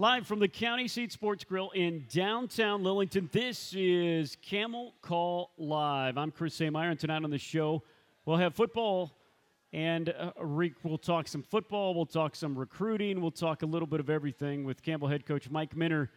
Live from the County Seat Sports Grill in downtown Lillington, this is Camel Call Live. I'm Chris Sameyer, and tonight on the show, we'll have football and uh, we'll talk some football, we'll talk some recruiting, we'll talk a little bit of everything with Campbell head coach Mike Minter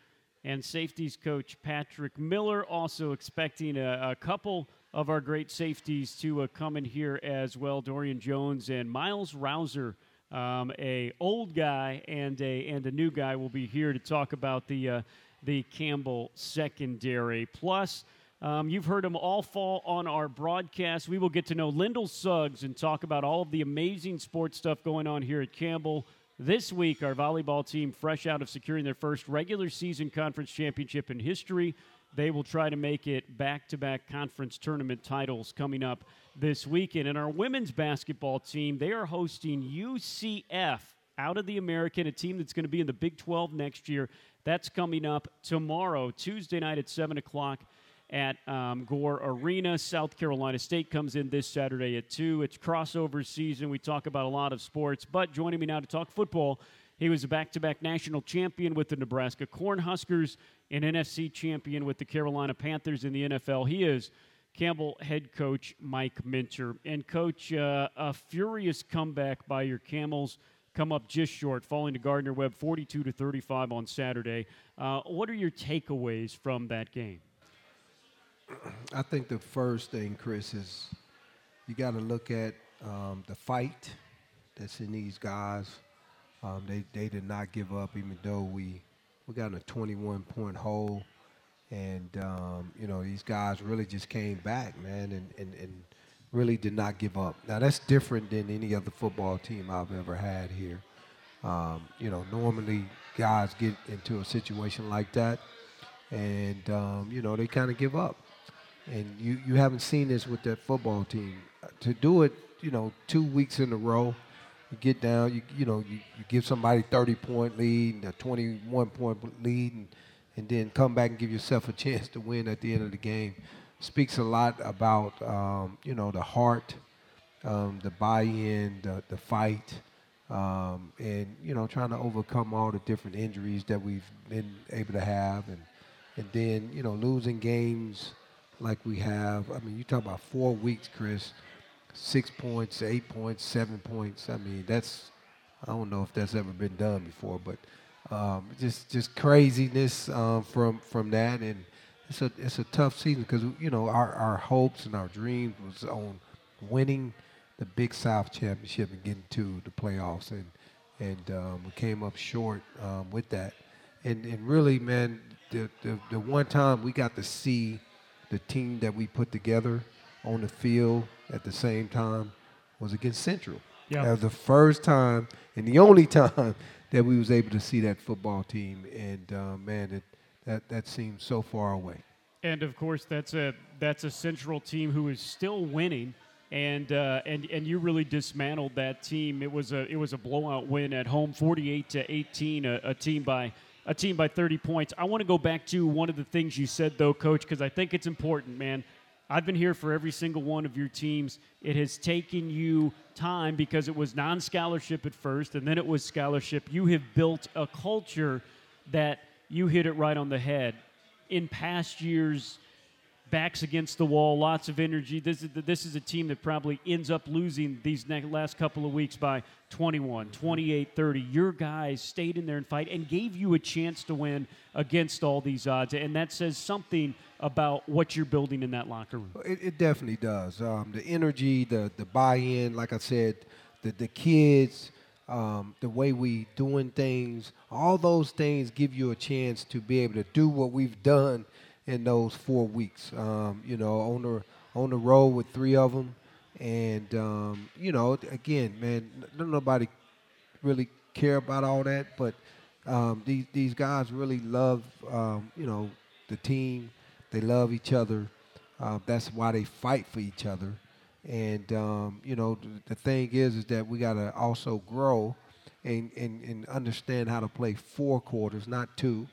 and safeties coach Patrick Miller. Also expecting a, a couple of our great safeties to uh, come in here as well. Dorian Jones and Miles Rouser, um, a old guy and a and a new guy, will be here to talk about the uh, the Campbell secondary. Plus. Um, you've heard them all fall on our broadcast. We will get to know Lyndall Suggs and talk about all of the amazing sports stuff going on here at Campbell. This week, our volleyball team, fresh out of securing their first regular season conference championship in history, they will try to make it back to back conference tournament titles coming up this weekend. And our women's basketball team, they are hosting UCF out of the American, a team that's going to be in the Big 12 next year. That's coming up tomorrow, Tuesday night at 7 o'clock at um, Gore Arena. South Carolina State comes in this Saturday at 2. It's crossover season. We talk about a lot of sports, but joining me now to talk football, he was a back to back national champion with the Nebraska Cornhuskers, an NFC champion with the Carolina Panthers in the NFL. He is Campbell head coach Mike Minter. And, coach, uh, a furious comeback by your Camels come up just short, falling to Gardner Webb 42 to 35 on Saturday. Uh, what are your takeaways from that game? I think the first thing, Chris, is you got to look at um, the fight that's in these guys. Um, they they did not give up, even though we we got in a 21 point hole, and um, you know these guys really just came back, man, and, and and really did not give up. Now that's different than any other football team I've ever had here. Um, you know, normally guys get into a situation like that, and um, you know they kind of give up and you, you haven't seen this with that football team. To do it, you know, two weeks in a row, you get down, you you know, you, you give somebody 30 point lead, a 21 point lead, and, and then come back and give yourself a chance to win at the end of the game. Speaks a lot about um, you know the heart, um, the buy-in, the the fight, um, and you know trying to overcome all the different injuries that we've been able to have, and and then you know losing games like we have. I mean, you talk about four weeks, Chris. Six points, eight points, seven points. I mean, that's I don't know if that's ever been done before, but um, just just craziness um, from from that, and it's a it's a tough season because you know our our hopes and our dreams was on winning the Big South Championship and getting to the playoffs, and and um, we came up short um, with that, and and really, man, the, the the one time we got to see the team that we put together on the field at the same time was against Central. Yeah. That was the first time and the only time that we was able to see that football team, and uh, man, it, that that seems so far away. And of course, that's a that's a Central team who is still winning, and uh, and and you really dismantled that team. It was a it was a blowout win at home, 48 to 18, a, a team by a team by 30 points. I want to go back to one of the things you said, though, Coach, because I think it's important, man. I've been here for every single one of your teams. It has taken you time because it was non scholarship at first and then it was scholarship. You have built a culture that you hit it right on the head. In past years, backs against the wall, lots of energy. This is, this is a team that probably ends up losing these next, last couple of weeks by 21, 28, 30. Your guys stayed in there and fight and gave you a chance to win against all these odds. And that says something about what you're building in that locker room. It, it definitely does. Um, the energy, the, the buy in, like I said, the, the kids. Um, the way we doing things, all those things give you a chance to be able to do what we've done in those four weeks. Um, you know, on the on the road with three of them, and um, you know, again, man, don't nobody really care about all that, but um, these these guys really love um, you know the team. They love each other. Uh, that's why they fight for each other. And um, you know, the, the thing is, is that we got to also grow and, and, and understand how to play four quarters, not two.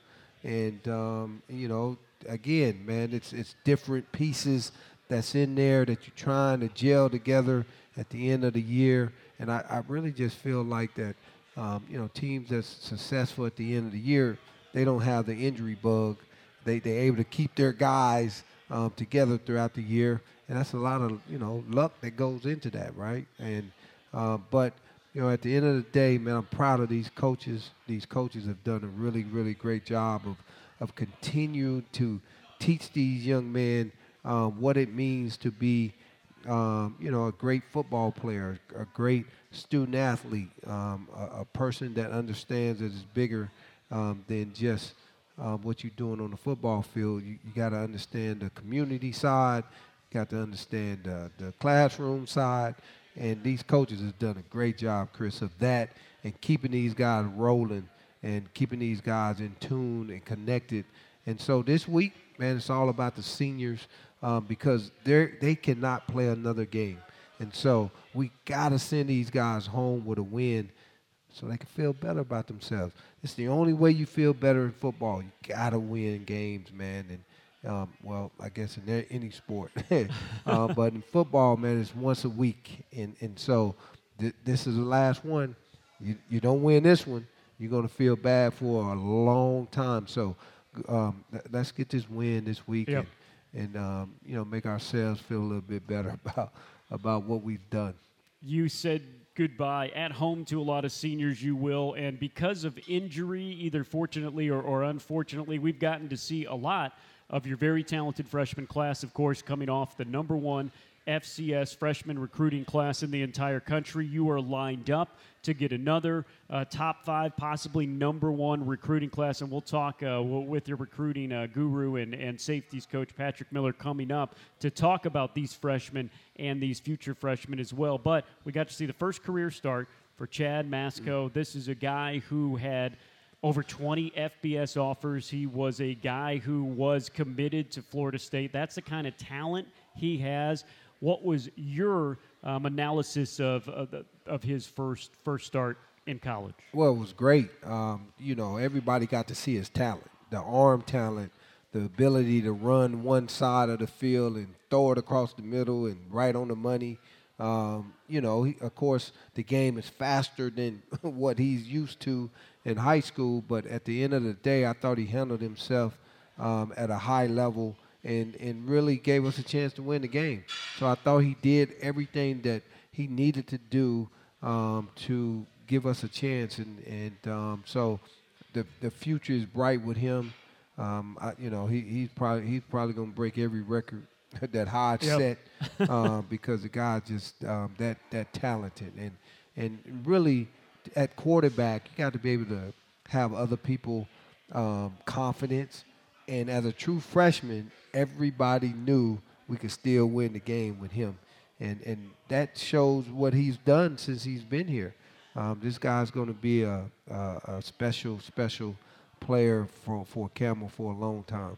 And um, you know, again, man, it's it's different pieces that's in there that you're trying to gel together at the end of the year. And I, I really just feel like that um, you know, teams that's successful at the end of the year, they don't have the injury bug. They they're able to keep their guys um, together throughout the year, and that's a lot of you know luck that goes into that, right? And uh, but you know, at the end of the day, man, I'm proud of these coaches. These coaches have done a really, really great job of of continuing to teach these young men um, what it means to be, um, you know, a great football player, a great student athlete, um, a, a, person that understands that it's bigger um, than just um, what you're doing on the football field. You, you got to understand the community side. Got to understand the, the classroom side. And these coaches have done a great job, Chris, of that and keeping these guys rolling and keeping these guys in tune and connected. And so this week, man, it's all about the seniors um, because they they cannot play another game. And so we got to send these guys home with a win so they can feel better about themselves. It's the only way you feel better in football. You got to win games, man. And, um, well, I guess in any sport. uh, but in football, man, it's once a week. And, and so th- this is the last one. You, you don't win this one, you're going to feel bad for a long time. So um, let's get this win this week yep. and, and um, you know, make ourselves feel a little bit better about about what we've done. You said goodbye at home to a lot of seniors, you will. And because of injury, either fortunately or, or unfortunately, we've gotten to see a lot of your very talented freshman class, of course, coming off the number one FCS freshman recruiting class in the entire country. You are lined up to get another uh, top five, possibly number one recruiting class. And we'll talk uh, with your recruiting uh, guru and, and safeties coach, Patrick Miller, coming up to talk about these freshmen and these future freshmen as well. But we got to see the first career start for Chad Masco. Mm-hmm. This is a guy who had over 20 FBS offers. He was a guy who was committed to Florida State. That's the kind of talent he has. What was your um, analysis of, of, the, of, his first first start in college? Well, it was great. Um, you know, everybody got to see his talent, the arm talent, the ability to run one side of the field and throw it across the middle and right on the money. Um, you know, he, of course, the game is faster than what he's used to in high school, but at the end of the day, I thought he handled himself um, at a high level and and really gave us a chance to win the game. So I thought he did everything that he needed to do um, to give us a chance, and and um, so the the future is bright with him. Um, I, you know, he, he's probably he's probably gonna break every record that Hajj yep. set uh, because the guy just um, that that talented and and really at quarterback you got to be able to have other people um, confidence and as a true freshman, everybody knew we could still win the game with him. And, and that shows what he's done since he's been here. Um, this guy's going to be a, a, a, special, special player for, for Camel for a long time.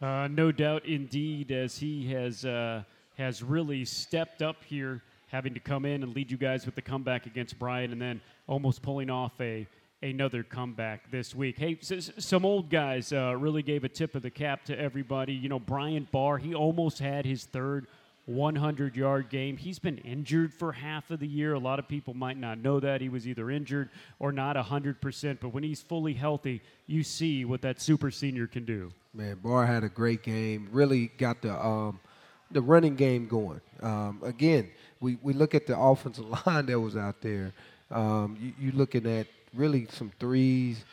Uh, no doubt, indeed, as he has uh, has really stepped up here, having to come in and lead you guys with the comeback against Bryant, and then almost pulling off a another comeback this week. Hey, some old guys uh, really gave a tip of the cap to everybody. You know, Bryant Barr, he almost had his third 100 yard game. He's been injured for half of the year. A lot of people might not know that. He was either injured or not 100%, but when he's fully healthy, you see what that super senior can do. Man, Barr had a great game. Really got the. Um, the running game going. Um, again, we, we look at the offensive line that was out there. Um, you, you looking at really some threes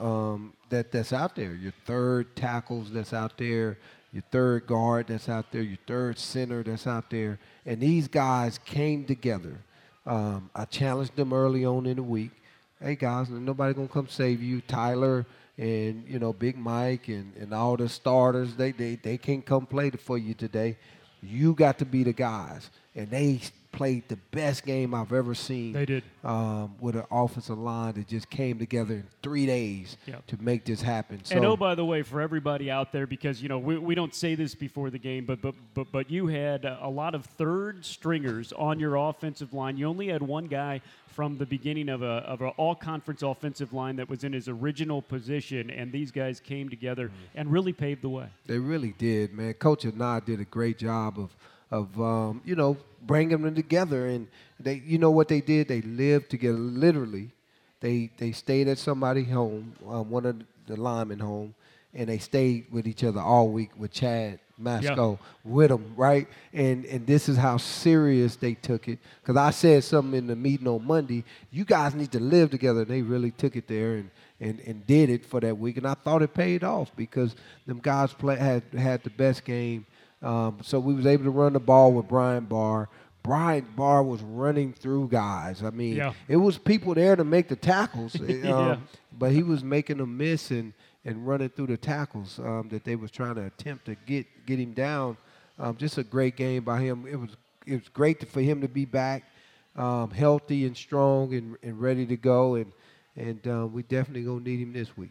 um, that that's out there. Your third tackles that's out there, your third guard that's out there, your third center that's out there, and these guys came together. Um, I challenged them early on in the week. Hey guys, nobody gonna come save you. Tyler and you know Big Mike and, and all the starters, they, they they can't come play for you today. You got to be the guys, and they played the best game I've ever seen. They did. Um, with an offensive line that just came together in three days yep. to make this happen. So, and oh, by the way, for everybody out there, because you know we, we don't say this before the game, but but but but you had a lot of third stringers on your offensive line. You only had one guy from the beginning of a of an all conference offensive line that was in his original position, and these guys came together mm-hmm. and really paved the way. They really did, man. Coach Anad did a great job of of um, you know bringing them together. And they, you know what they did? They lived together. Literally, they they stayed at somebody's home, um, one of the linemen home, and they stayed with each other all week with Chad Masco with them, right? And and this is how serious they took it. Because I said something in the meeting on Monday. You guys need to live together. And they really took it there and, and, and did it for that week. And I thought it paid off because them guys play, had had the best game. Um, so we was able to run the ball with Brian Barr. Brian Barr was running through guys. I mean, Yeah. it was people there to make the tackles, um, Yeah. but he was making them miss and, and running through the tackles um, that they was trying to attempt to get get him down. Um, just a great game by him. It was it was great to, for him to be back, um, healthy and strong and, and ready to go. And and uh, we definitely gonna need him this week.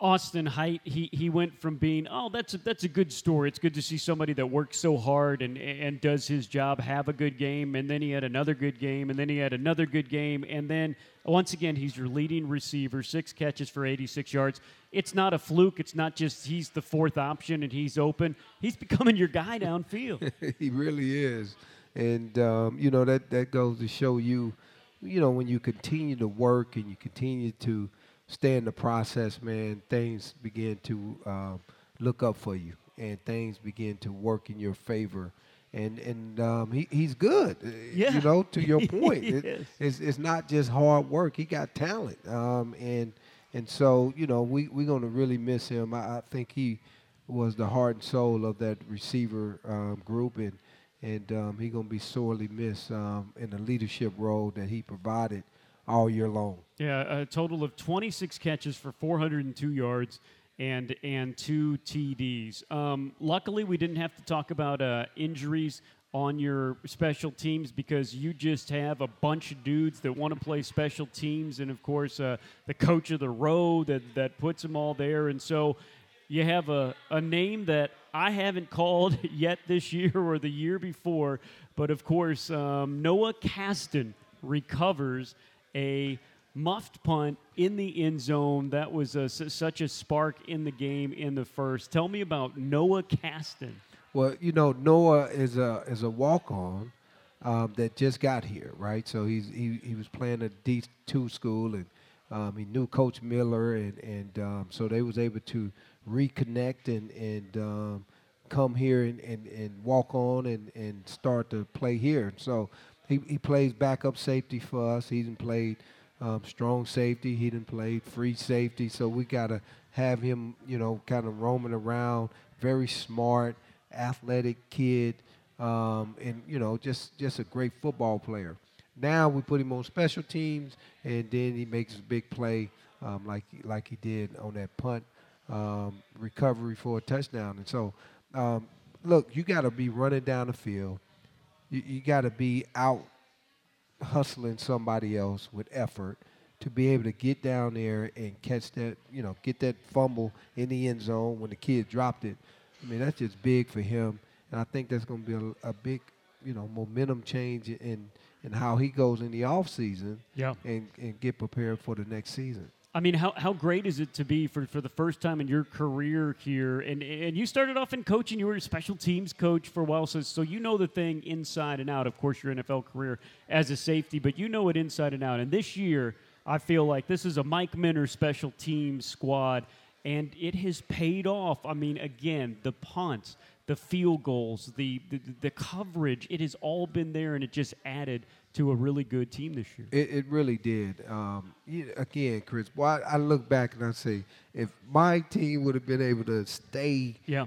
Austin Height, he, he went from being, oh, that's a, that's a good story. It's good to see somebody that works so hard and, and does his job have a good game. And then he had another good game. And then he had another good game. And then once again, he's your leading receiver, six catches for 86 yards. It's not a fluke. It's not just he's the fourth option and he's open. He's becoming your guy downfield. he really is, and um, you know that that goes to show you, you know, when you continue to work and you continue to stay in the process, man, things begin to um, look up for you, and things begin to work in your favor. And and um, he, he's good, uh, Yeah. you know. To your point, He it- it's it's not just hard work. He got talent, um, and and so you know we we're gonna really miss him. I, I think he was the heart and soul of that receiver um, group, and and um, he gonna be sorely missed um, in the leadership role that he provided all year long. Yeah, a total of 26 catches for 402 yards and and two TDs. Um, luckily, we didn't have to talk about uh, injuries on your special teams because you just have a bunch of dudes that want to play special teams, and of course, uh, the coach of the row that that puts them all there, and so. You have a, a name that I haven't called yet this year or the year before, but of course, um, Noah Caston recovers a muffed punt in the end zone. That was a, such a spark in the game in the first. Tell me about Noah Caston. Well, you know, Noah is a is a walk on um, that just got here, right? So he's he, he was playing at D two school and um, he knew Coach Miller and and um, so they was able to reconnect and and um, come here and, and, and walk on and, and start to play here. So he, he plays backup safety for us. He didn't play um, strong safety. He didn't play free safety. So we got to have him, you know, kind of roaming around. Very smart, athletic kid, um, and you know, just just a great football player. Now we put him on special teams, and then he makes a big play, um, like like he did on that punt um, recovery for a touchdown. And so, um, look, you got to be running down the field. You, you got to be out hustling somebody else with effort to be able to get down there and catch that, you know, get that fumble in the end zone when the kid dropped it. I mean, that's just big for him, and I think that's going to be a, a big, you know, momentum change in in how he goes in the off season Yeah. and and get prepared for the next season. I mean, how, how great is it to be for, for the first time in your career here? And and you started off in coaching. You were a special teams coach for a while, so so you know the thing inside and out. Of course, your NFL career as a safety, but you know it inside and out. And this year, I feel like this is a Mike Minter special teams squad, and it has paid off. I mean, again, the punts, the field goals, the the, the coverage, it has all been there, and it just added to a really good team this year. It, it really did. Um, again, Chris, boy, I, I look back and I say, if my team would have been able to stay Yeah,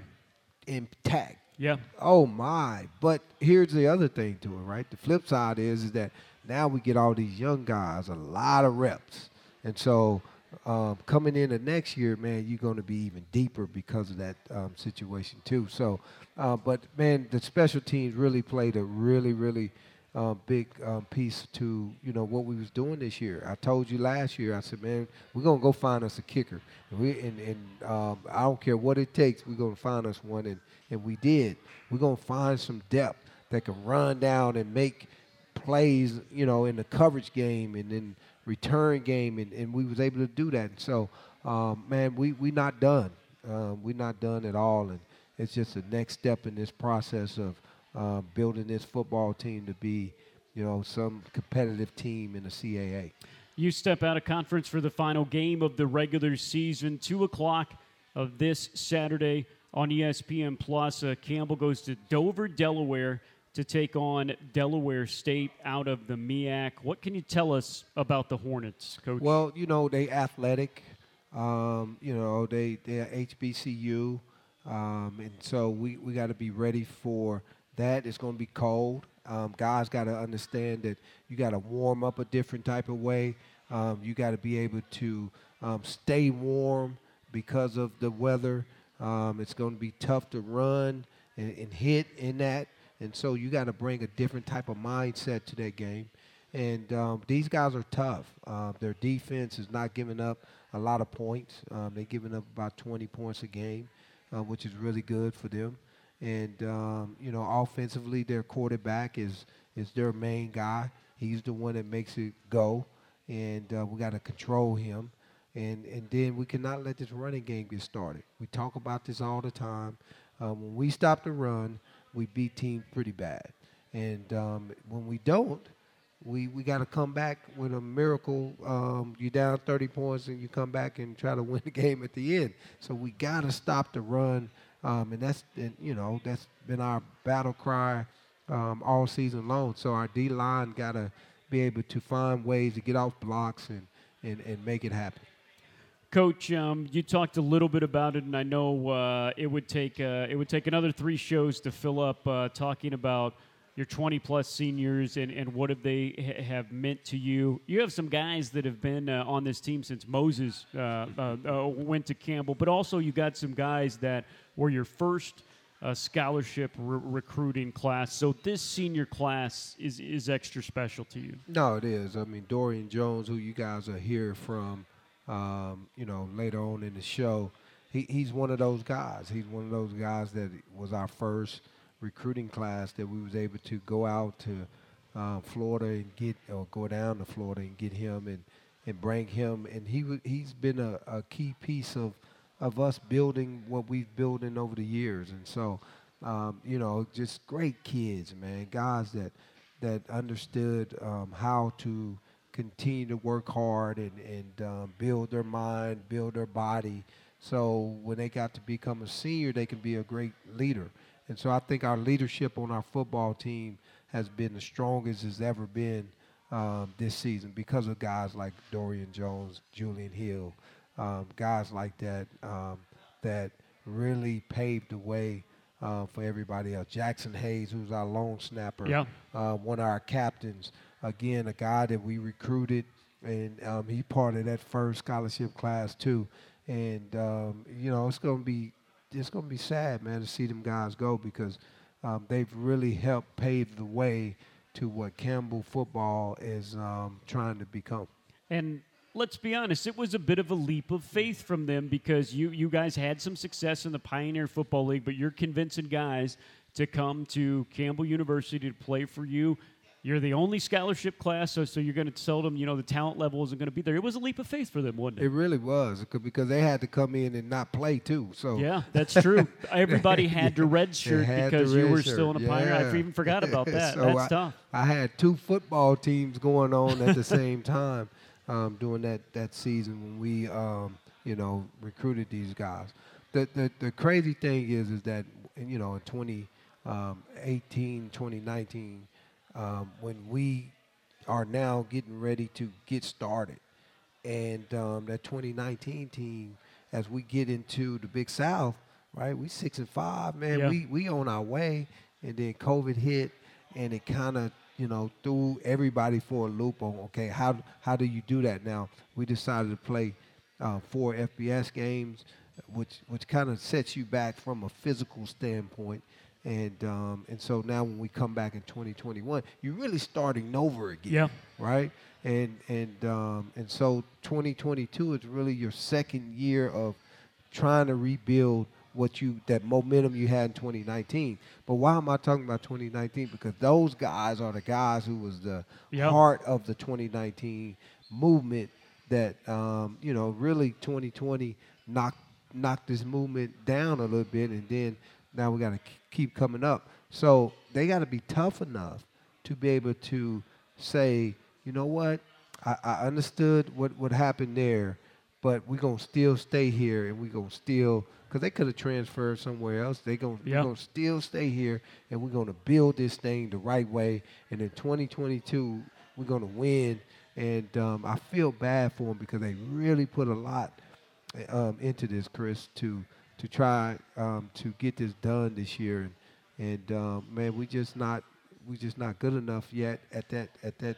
intact, yeah, oh my! But here's the other thing to it, right? The flip side is, is that now we get all these young guys, a lot of reps, and so um, coming into next year, man, you're going to be even deeper because of that um, situation too. So, uh, but man, the special teams really played a really, really um, big um, piece to you know what we was doing this year. I told you last year. I said, man, we're gonna go find us a kicker, and we and, and um, I don't care what it takes. We're gonna find us one, and and we did. We're gonna find some depth that can run down and make plays, you know, in the coverage game and then return game, and, and we was able to do that. And so, um, man, we we not done. Um, we're not done at all, and it's just the next step in this process of uh, building this football team to be, you know, some competitive team in the CAA. you step out of conference for the final game of the regular season, 2 o'clock of this Saturday on ESPN Plus. Uh, Campbell goes to Dover, Delaware to take on Delaware State out of the MEAC. What can you tell us about the Hornets, Coach? Well, you know, they athletic. Um, you know, they, they're HBCU. Um, and so we, we got to be ready for that. It's going to be cold. Um, guys got to understand that you got to warm up a different type of way. Um, you got to be able to um, stay warm because of the weather. Um, it's going to be tough to run and, and hit in that. And so you got to bring a different type of mindset to that game. And um, these guys are tough. Uh, their defense is not giving up a lot of points. Um, they're giving up about 20 points a game, uh, which is really good for them. And um, you know, offensively, their quarterback is is their main guy. He's the one that makes it go, and uh, we got to control him. And and then we cannot let this running game get started. We talk about this all the time. Um, when we stop the run, we beat teams pretty bad. And um, when we don't, we, we got to come back with a miracle. Um, you're down 30 points and you come back and try to win the game at the end. So we got to stop the run. Um, and that's, and, you know, that's been our battle cry um, all season long. So our D line got to be able to find ways to get off blocks and, and, and make it happen. Coach, um, you talked a little bit about it, and I know uh, it would take uh, it would take another three shows to fill up uh, talking about your 20 plus seniors and, and what have they ha- have meant to you. You have some guys that have been uh, on this team since Moses uh, uh, went to Campbell, but also you got some guys that were your first scholarship re- recruiting class. So this senior class is is extra special to you. No, it is. I mean, Dorian Jones, who you guys are here from um, you know, later on in the show. He, he's one of those guys. He's one of those guys that was our first recruiting class that we was able to go out to uh, Florida and get, or go down to Florida and get him and, and bring him. And he he's been a, a key piece of of us building what we've building over the years. And so, um, you know, just great kids, man, guys that that understood um, how to continue to work hard and, and um, build their mind, build their body. So when they got to become a senior, they can be a great leader. And so I think our leadership on our football team has been the strongest it's ever been um, this season because of guys like Dorian Jones, Julian Hill, um, guys like that um, that really paved the way uh, for everybody else. Jackson Hayes, who's our long snapper, yeah. uh, one of our captains again, a guy that we recruited, and um, he part of that first scholarship class too. And um, you know, it's gonna be it's gonna be sad, man, to see them guys go because um, they've really helped pave the way to what Campbell football is um, trying to become. And let's be honest, it was a bit of a leap of faith from them because you you guys had some success in the Pioneer Football League, but you're convincing guys to come to Campbell University to play for you. You're the only scholarship class, so, so you're going to tell them, you know, the talent level isn't going to be there. It was a leap of faith for them, wasn't it? It really was because they had to come in and not play too. So yeah, that's true. Everybody had to redshirt because you were shirt. still in a yeah. pioneer. I even forgot about that. so that's I, tough. I had two football teams going on at the same time um, during that that season when we, um, you know, recruited these guys. The, the the crazy thing is is that you know in 2018, 2019 um, when we are now getting ready to get started. And um, that 2019 team, as we get into the Big South, right? We six and five, man. Yeah. We we on our way, and then COVID hit, and it kind of you know threw everybody for a loop on okay how how do you do that now? We decided to play uh, four FBS games, which which kind of sets you back from a physical standpoint. And um, and so now when we come back in 2021, you're really starting over again, Yeah. right? And and um, and so 2022 is really your second year of trying to rebuild what you that momentum you had in 2019. But why am I talking about 2019? Because those guys are the guys who was the Yeah. heart of the 2019 movement that um, you know really 2020 knocked knocked this movement down a little bit, and then now we got to keep coming up. So they got to be tough enough to be able to say, you know what, I, I understood what, what happened there, but we're going to still stay here and we're going to still – because they could have transferred somewhere else. They going yep. to still stay here, and we're going to build this thing the right way. And in 2022, we're going to win. And um, I feel bad for them because they really put a lot um, into this, Chris, to to try um, to get this done this year. And, and um, man, we just not we just not good enough yet at that at that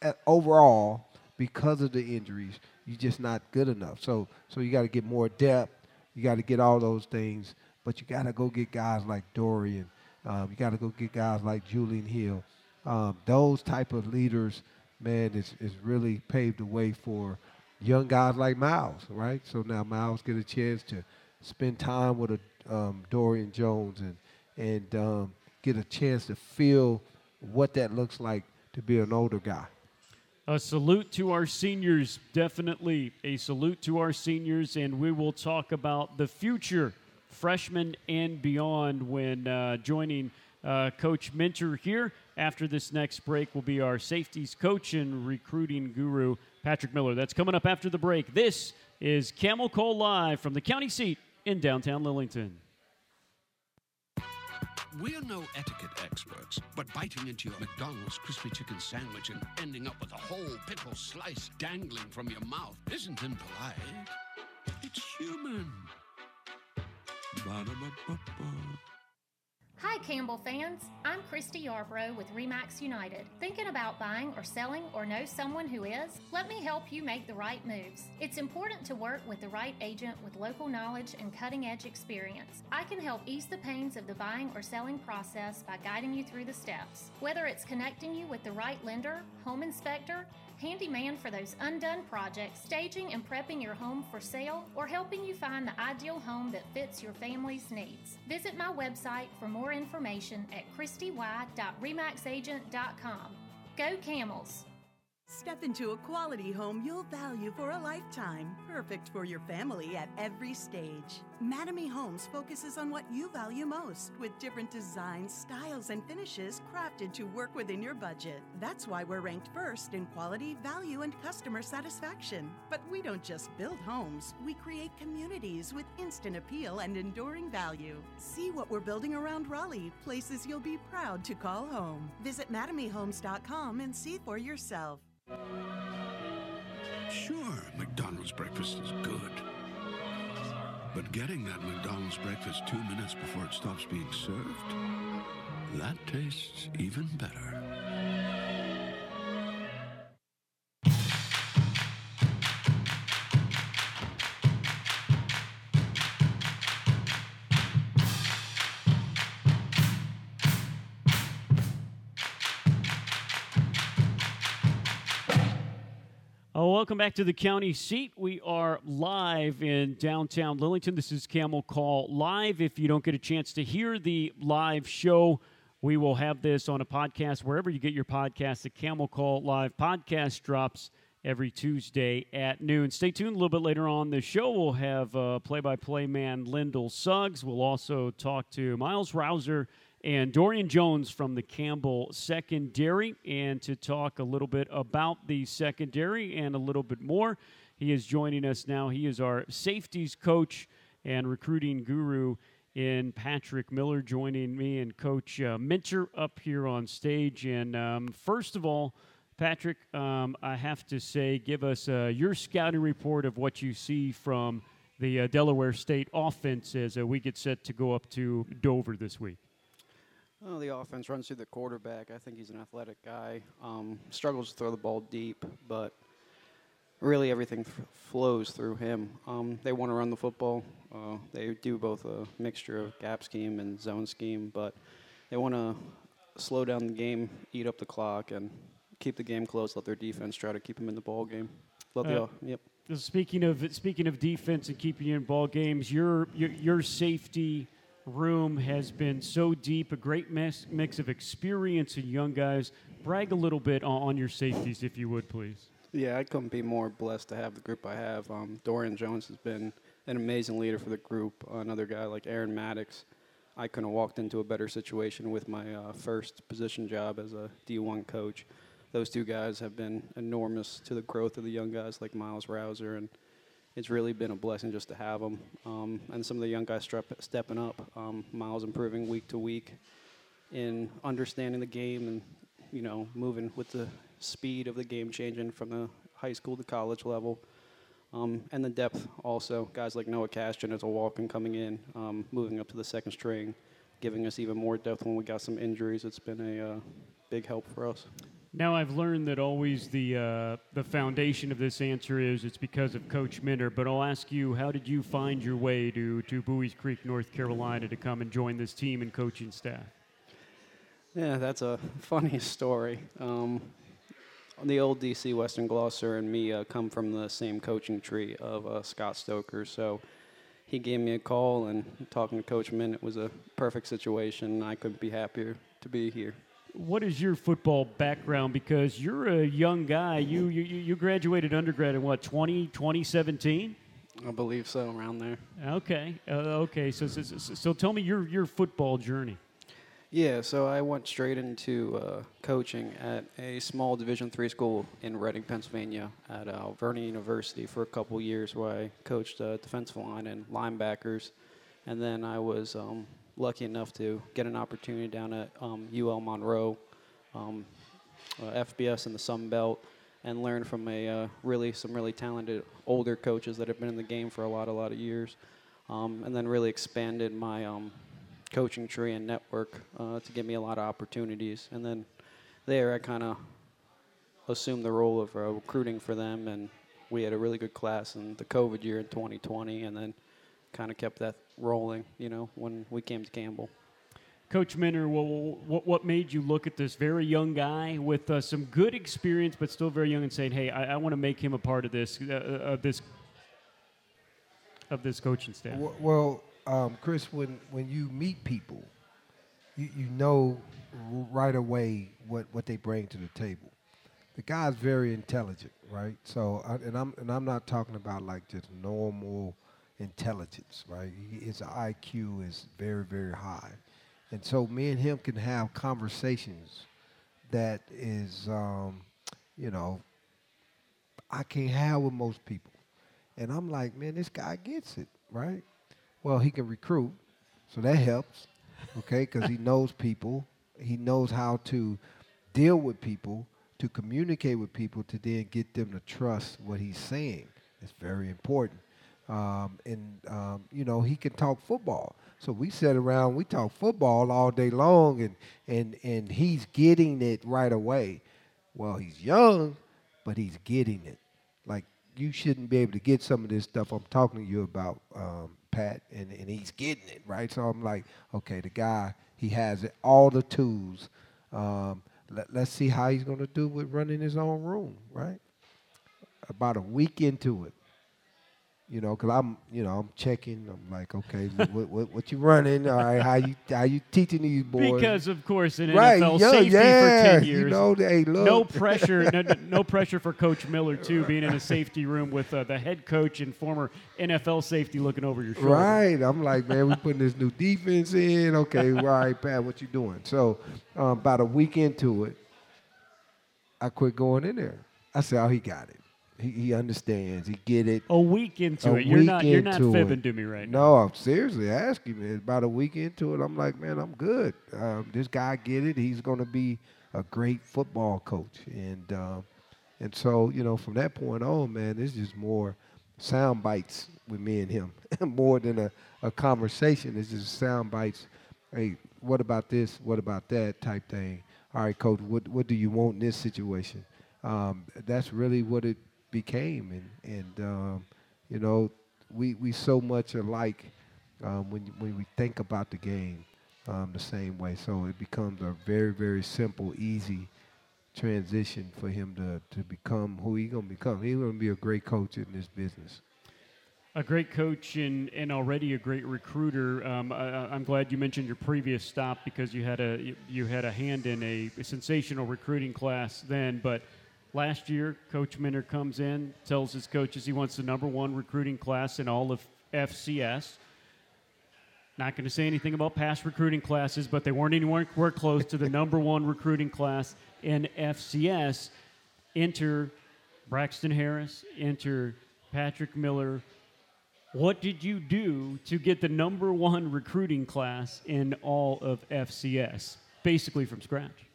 at overall because of the injuries. You're just not good enough. So so you got to get more depth you got to get all those things, but you got to go get guys like Dorian. Um, you got to go get guys like Julian Hill. Um, those type of leaders, man, is, is really paved the way for young guys like Miles, right? So now Miles get a chance to spend time with a um, Dorian Jones and and um, get a chance to feel what that looks like to be an older guy. A salute to our seniors, definitely a salute to our seniors, and we will talk about the future, freshmen and beyond, when uh, joining uh, Coach Minter here. After this next break, will be our safeties coach and recruiting guru, Patrick Miller. That's coming up after the break. This is Camel Call Live from the county seat in downtown Lillington. We're no etiquette experts, but biting into your McDonald's crispy chicken sandwich and ending up with a whole pickle slice dangling from your mouth isn't impolite. It's human. Ba-da-ba-ba-ba. Hi, Campbell fans. I'm Christy Yarbrough with REMAX United. Thinking about buying or selling or know someone who is? Let me help you make the right moves. It's important to work with the right agent with local knowledge and cutting edge experience. I can help ease the pains of the buying or selling process by guiding you through the steps. Whether it's connecting you with the right lender, home inspector, handyman for those undone projects, staging and prepping your home for sale, or helping you find the ideal home that fits your family's needs. Visit my website for more information at christy.remaxagent.com. Go Camels! Step into a quality home you'll value for a lifetime, perfect for your family at every stage. Mattamy Homes focuses on what you value most, with different designs, styles, and finishes crafted to work within your budget. That's why we're ranked first in quality, value, and customer satisfaction. But we don't just build homes, we create communities with instant appeal and enduring value. See what we're building around Raleigh, places you'll be proud to call home. Visit MattamyHomes.com and see for yourself. Sure, McDonald's breakfast is good. But getting that McDonald's breakfast two minutes before it stops being served, that tastes even better. Oh, welcome back to the county seat. We are live in downtown Lillington. This is Camel Call Live. If you don't get a chance to hear the live show, we will have this on a podcast wherever you get your podcast. The Camel Call Live podcast drops every Tuesday at noon. Stay tuned a little bit later on the show. We'll have play by play man Lyndall Suggs. We'll also talk to Miles Rouser and Dorian Jones from the Campbell secondary. And to talk a little bit about the secondary and a little bit more, he is joining us now. He is our safeties coach and recruiting guru in Patrick Miller, joining me and Coach uh, Minter up here on stage. And um, first of all, Patrick, um, I have to say, give us uh, your scouting report of what you see from the uh, Delaware State offense as uh, we get set to go up to Dover this week. Well, the offense runs through the quarterback. I think he's an athletic guy. Um, struggles to throw the ball deep, but really everything f- flows through him. Um, they want to run the football. Uh, they do both a mixture of gap scheme and zone scheme, but they want to slow down the game, eat up the clock, and keep the game close. Let their defense try to keep them in the ball game. Let uh, the, yep. Speaking of speaking of defense and keeping you in ball games, your your, your safety room has been so deep, a great mix, mix of experience and young guys. Brag a little bit on, on, your safeties, if you would, please. Yeah, I couldn't be more blessed to have the group I have. Um, Dorian Jones has been an amazing leader for the group. Another guy like Aaron Maddox. I couldn't have walked into a better situation with my uh, first position job as a D1 coach those two guys have been enormous to the growth of the young guys like Miles Rouser, and it's really been a blessing just to have them. Um, and some of the young guys strep- stepping up. Um, Miles improving week to week in understanding the game and you know moving with the speed of the game changing from the high school to college level. Um, and the depth also, guys like Noah Castron as a walk-in coming in, um, moving up to the second string, giving us even more depth when we got some injuries. It's been a uh, big help for us. Now I've learned that always the uh, the foundation of this answer is it's because of Coach Minter. But I'll ask you, how did you find your way to to Buies Creek, North Carolina, to come and join this team and coaching staff? Yeah, that's a funny story. Um, the old DC Western Gloucester and me uh, come from the same coaching tree of uh, Scott Stoker, so he gave me a call, and talking to Coach Mint, it was a perfect situation. I couldn't be happier to be here. What is your football background? Because you're a young guy. You you, you graduated undergrad in what 20, 2017? I believe so, around there. Okay, uh, okay. So, so so tell me your your football journey. Yeah, so I went straight into uh, coaching at a small Division three school in Reading, Pennsylvania, at uh, Alvernia University for a couple years, where I coached uh, defensive line and linebackers, and then I was um, lucky enough to get an opportunity down at um, UL Monroe, um, uh, FBS in the Sun Belt, and learn from a uh, really some really talented older coaches that have been in the game for a lot, a lot of years, um, and then really expanded my um, coaching tree and network uh, to give me a lot of opportunities. And then there, I kind of assumed the role of uh, recruiting for them, and we had a really good class in the COVID year in 2020, and then kind of kept that rolling. You know, when we came to Campbell. Coach Minter, well, what, what made you look at this very young guy with uh, some good experience, but still very young, and saying, "Hey, I, I want to make him a part of this, uh, of this, of this coaching staff." Well, um, Chris, when, when you meet people, you, you know right away what, what they bring to the table. The guy's very intelligent, right? So, I, and I'm and I'm not talking about like just normal intelligence, right? His IQ is very very high, and so me and him can have conversations that is, um, you know, I can't have with most people. And I'm like, man, this guy gets it, right? Well, he can recruit, so that helps, okay? Because he knows people, he knows how to deal with people, to communicate with people, to then get them to trust what he's saying. It's very important. Um, and um, you know, he can talk football. So we sit around, we talk football all day long, and and and he's getting it right away. Well, he's young, but he's getting it. Like you shouldn't be able to get some of this stuff I'm talking to you about, um, Pat, and, and he's getting it, right? So I'm like, okay, the guy, he has it, all the tools. Um, let, let's see how he's going to do with running his own room, right? About a week into it, you know, because I'm, you know, I'm checking. I'm like, okay, what, what, what you running? All right, how you how you teaching these boys? Because of course, in right, NFL yeah, safety yeah, for ten years, you know, hey, look, no pressure, no, no pressure for Coach Miller too, being in a safety room with uh, the head coach and former NFL safety looking over your shoulder. Right. I'm like, man, we putting this new defense in. Okay, all right, Pat, what you doing? So um, about a week into it, I quit going in there. I said, oh, he got it. He, he understands. He get it. A week into A it, you're not you're not fibbing it. to me right now. No, I'm seriously asking me. About a week into it, I'm like, man, I'm good. Um, this guy get it. He's going to be a great football coach, and um, and so you know, from that point on, man, it's just more sound bites with me and him, more than a, a conversation. It's just sound bites. Hey, what about this? What about that? Type thing. All right, coach. What what do you want in this situation? Um, that's really what it became, and and um, you know, we we so much alike um, when when we think about the game um, the same way. So it becomes a very very simple, easy transition for him to to become who he gonna become. He's gonna be a great coach in this business. A great coach and, and already a great recruiter. Um, I, I'm glad you mentioned your previous stop because you had a you, had a hand in a, sensational recruiting class then. But last year, Coach Minter comes in, tells his coaches he wants the number one recruiting class in all of FCS. not going to say anything about past recruiting classes, but they weren't anywhere close to the number one recruiting class in FCS. Enter Braxton Harris, enter Patrick Miller. What did you do to get the number one recruiting class in all of FCS, basically from scratch?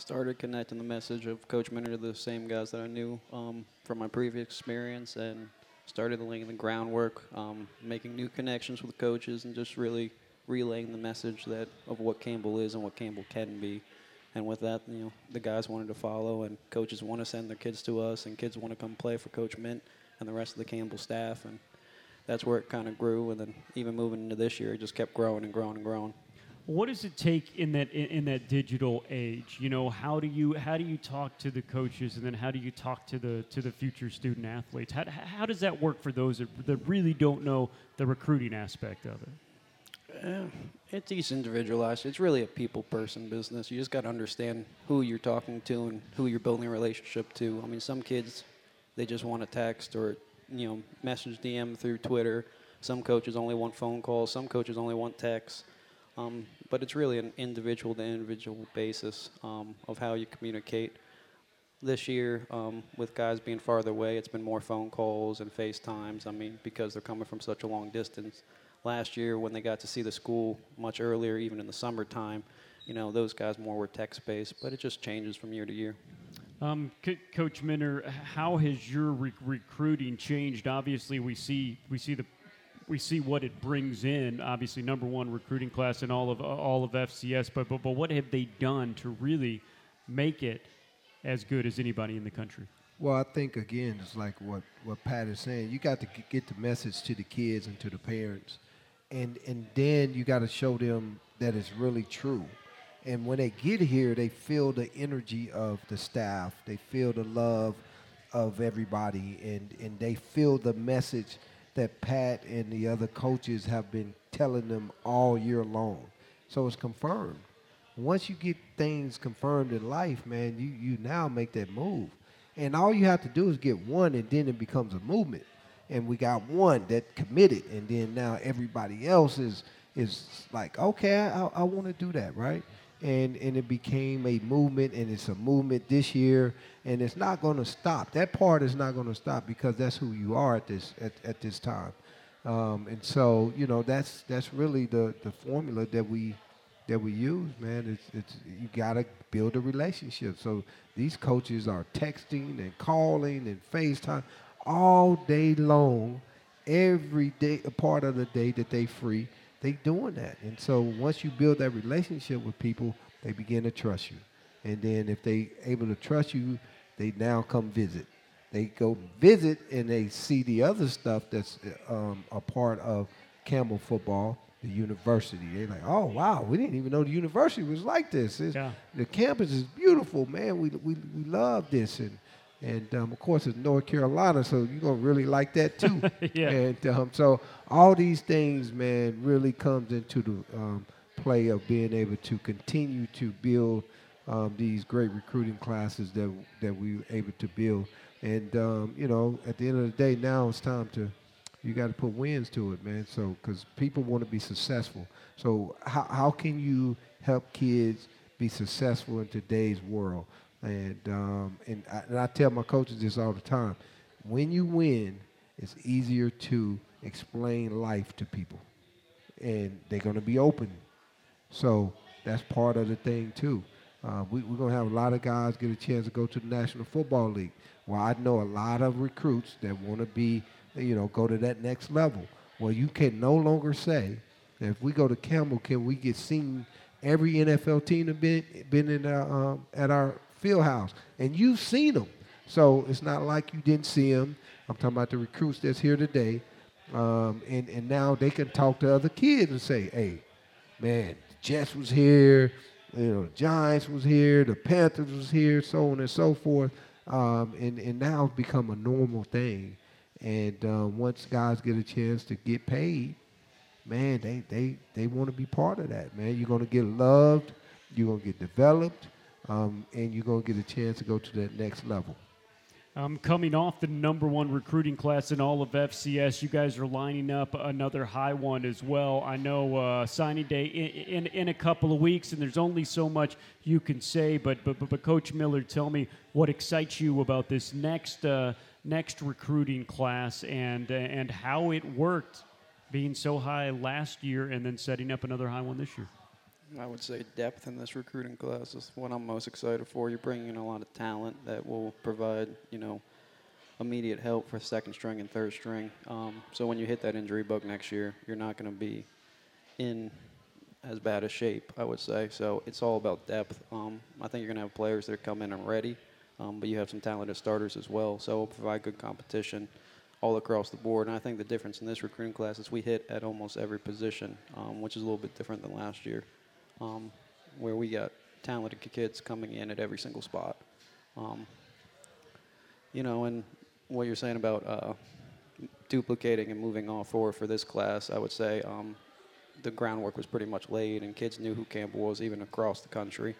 Started connecting the message of Coach Minter to the same guys that I knew um, from my previous experience and started laying the groundwork, um, making new connections with coaches, and just really relaying the message that of what Campbell is and what Campbell can be. And with that, you know, the guys wanted to follow, and coaches want to send their kids to us, and kids want to come play for Coach Mint and the rest of the Campbell staff, and that's where it kind of grew. And then even moving into this year, it just kept growing and growing and growing. What does it take in that in, that digital age? You know, how do you how do you talk to the coaches, and then how do you talk to the to the future student athletes? How, how does that work for those that, that really don't know the recruiting aspect of it? Uh, it's each individualized. It's really a people person business. You just got to understand who you're talking to and who you're building a relationship to. I mean, some kids they just want to text or you know message DM through Twitter. Some coaches only want phone calls. Some coaches only want texts. Um, but it's really an individual to individual basis um, of how you communicate. This year, um, with guys being farther away, it's been more phone calls and FaceTimes. I mean, because they're coming from such a long distance. Last year, when they got to see the school much earlier, even in the summertime, you know, those guys more were text based, but it just changes from year to year. Um, C- Coach Minter, how has your re- recruiting changed? Obviously, we see we see the we see what it brings in. Obviously, number one recruiting class in all of all of FCS. But but, but what have they done to really make it as good as anybody in the country? Well, I think again, it's like what what Pat is saying. You got to get the message to the kids and to the parents, and and then you got to show them that it's really true. And when they get here, they feel the energy of the staff. They feel the love of everybody, and and they feel the message that Pat and the other coaches have been telling them all year long. So it's confirmed. Once you get things confirmed in life, man, you, you now make that move. And all you have to do is get one, and then it becomes a movement. And we got one that committed, and then now everybody else is is like, okay, I, I want to do that, right? And and it became a movement and it's a movement this year and it's not going to stop. That part is not going to stop because that's who you are at this at, at this time. Um, and so you know that's that's really the the formula that we that we use man. It's it's you got to build a relationship. So these coaches are texting and calling and facetime all day long every day a part of the day that they free they doing that. And so once you build that relationship with people, they begin to trust you. And then if they able to trust you, they now come visit. They go visit and they see the other stuff that's um, a part of Campbell football, the university. They're like, oh wow, we didn't even know the university was like this. Yeah. The campus is beautiful, man. We we we love this and and um, of course, it's North Carolina, so you're gonna really like that too. yeah. And um, so all these things, man, really comes into the um, play of being able to continue to build um, these great recruiting classes that that we were able to build. And um, you know, at the end of the day, now it's time to you got to put wins to it, man. So because people want to be successful. So how how can you help kids be successful in today's world? And um, and, I, and I tell my coaches this all the time: when you win, it's easier to explain life to people, and they're going to be open. So that's part of the thing too. Uh, we, are going to have a lot of guys get a chance to go to the National Football League. Well, I know a lot of recruits that want to be, you know, go to that next level. Well, you can no longer say, if we go to Campbell, can we get seen every NFL team have been been in our, um, at our field house, and you've seen them. So it's not like you didn't see them. I'm talking about the recruits that's here today. Um, and, and now they can talk to other kids and say, hey, man, the Jets was here, you know, the Giants was here, the Panthers was here, so on and so forth. Um, and, and now it's become a normal thing. And um, once guys get a chance to get paid, man, they, they, they want to be part of that, man. You're going to get loved. You're going to get developed um, and you're going to get a chance to go to that next level. I'm coming off the number one recruiting class in all of FCS, you guys are lining up another high one as well. I know uh, signing day in, in, in a couple of weeks, and there's only so much you can say. But but but, Coach Miller, tell me what excites you about this next uh, next recruiting class and and how it worked, being so high last year and then setting up another high one this year. I would say depth in this recruiting class is what I'm most excited for. You're bringing in a lot of talent that will provide, you know, immediate help for second string and third string. Um, so when you hit that injury bug next year, you're not going to be in as bad a shape, I would say. So it's all about depth. Um, I think you're going to have players that come in and ready, um, but you have some talented starters as well. So it'll provide good competition all across the board. And I think the difference in this recruiting class is we hit at almost every position, um, which is a little bit different than last year um, where we got talented kids coming in at every single spot. Um, you know, and what you're saying about uh, duplicating and moving all four for this class, I would say um, the groundwork was pretty much laid, and kids knew who Campbell was even across the country,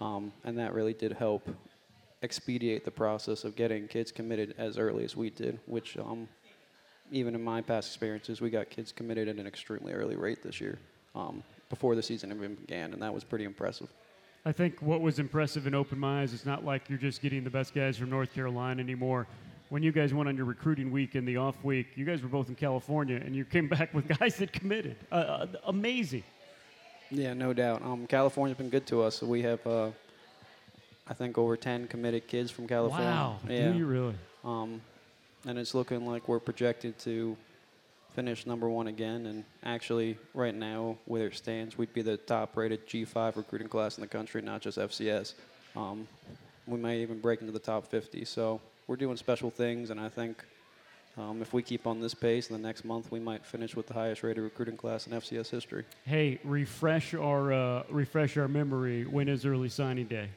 um, and that really did help expedite the process of getting kids committed as early as we did, which um, even in my past experiences, we got kids committed at an extremely early rate this year. Before the season even began, and that was pretty impressive. I think what was impressive and opened my eyes is not like you're just getting the best guys from North Carolina anymore. When you guys went on your recruiting week and the off week, you guys were both in California, and you came back with guys that committed. Uh, uh, amazing. Yeah, no doubt. Um, California's been good to us. So we have, uh, I think, over 10 committed kids from California. Wow. Yeah. Do you really? Um, and it's looking like we're projected to finish number one again. And actually, right now, where it stands, we'd be the top rated G5 recruiting class in the country, not just FCS. Um, we may even break into the top 50. So we're doing special things, and I think um, if we keep on this pace in the next month, we might finish with the highest rated recruiting class in FCS history. Hey, refresh our uh, refresh our memory. When is early signing day?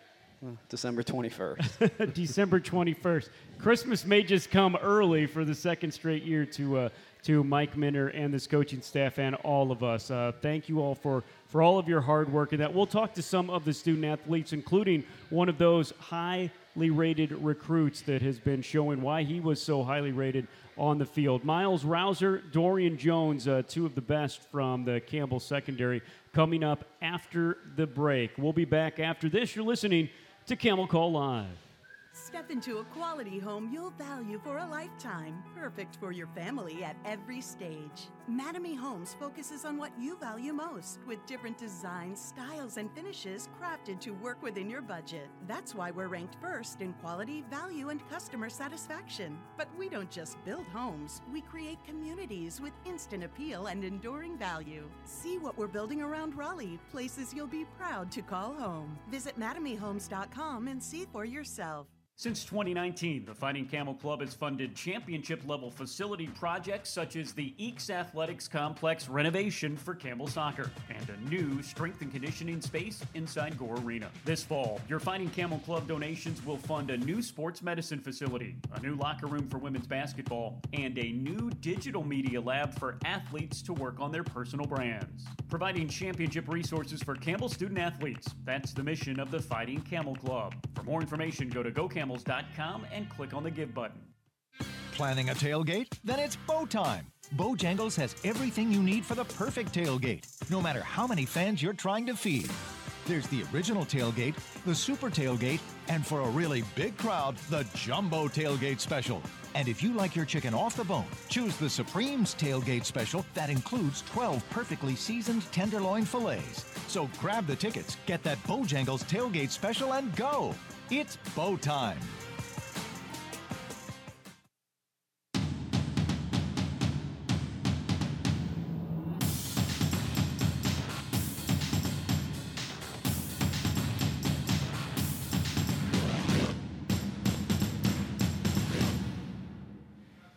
Uh, December 21st. December 21st. Christmas may just come early for the second straight year to uh, to Mike Minter and this coaching staff and all of us. Uh, thank you all for, for all of your hard work and that. We'll talk to some of the student athletes, including one of those highly rated recruits that has been showing why he was so highly rated on the field. Miles Rouser, Dorian Jones, uh, two of the best from the Campbell secondary, coming up after the break. We'll be back after this. You're listening to Camel Call Live. Step into a quality home you'll value for a lifetime, perfect for your family at every stage. Mattamy Homes focuses on what you value most, with different designs, styles, and finishes crafted to work within your budget. That's why we're ranked first in quality, value, and customer satisfaction. But we don't just build homes, we create communities with instant appeal and enduring value. See what we're building around Raleigh, places you'll be proud to call home. Visit MattamyHomes.com and see for yourself. Since 2019, the Fighting Camel Club has funded championship level facility projects such as the Eakes Athletics Complex renovation for Campbell Soccer and a new strength and conditioning space inside Gore Arena. This fall, your Fighting Camel Club donations will fund a new sports medicine facility, a new locker room for women's basketball, and a new digital media lab for athletes to work on their personal brands. Providing championship resources for Campbell student athletes. That's the mission of the Fighting Camel Club. For more information, go to GoCamel bojangles.com and click on the Give button. Planning a tailgate? Then it's bow time. Bojangles has everything you need for the perfect tailgate, no matter how many fans you're trying to feed. There's the original tailgate, the super tailgate, and for a really big crowd, the jumbo tailgate special. And if you like your chicken off the bone, choose the Supreme's tailgate special that includes 12 perfectly seasoned tenderloin fillets. So grab the tickets, get that Bojangles tailgate special, and go! It's bow time.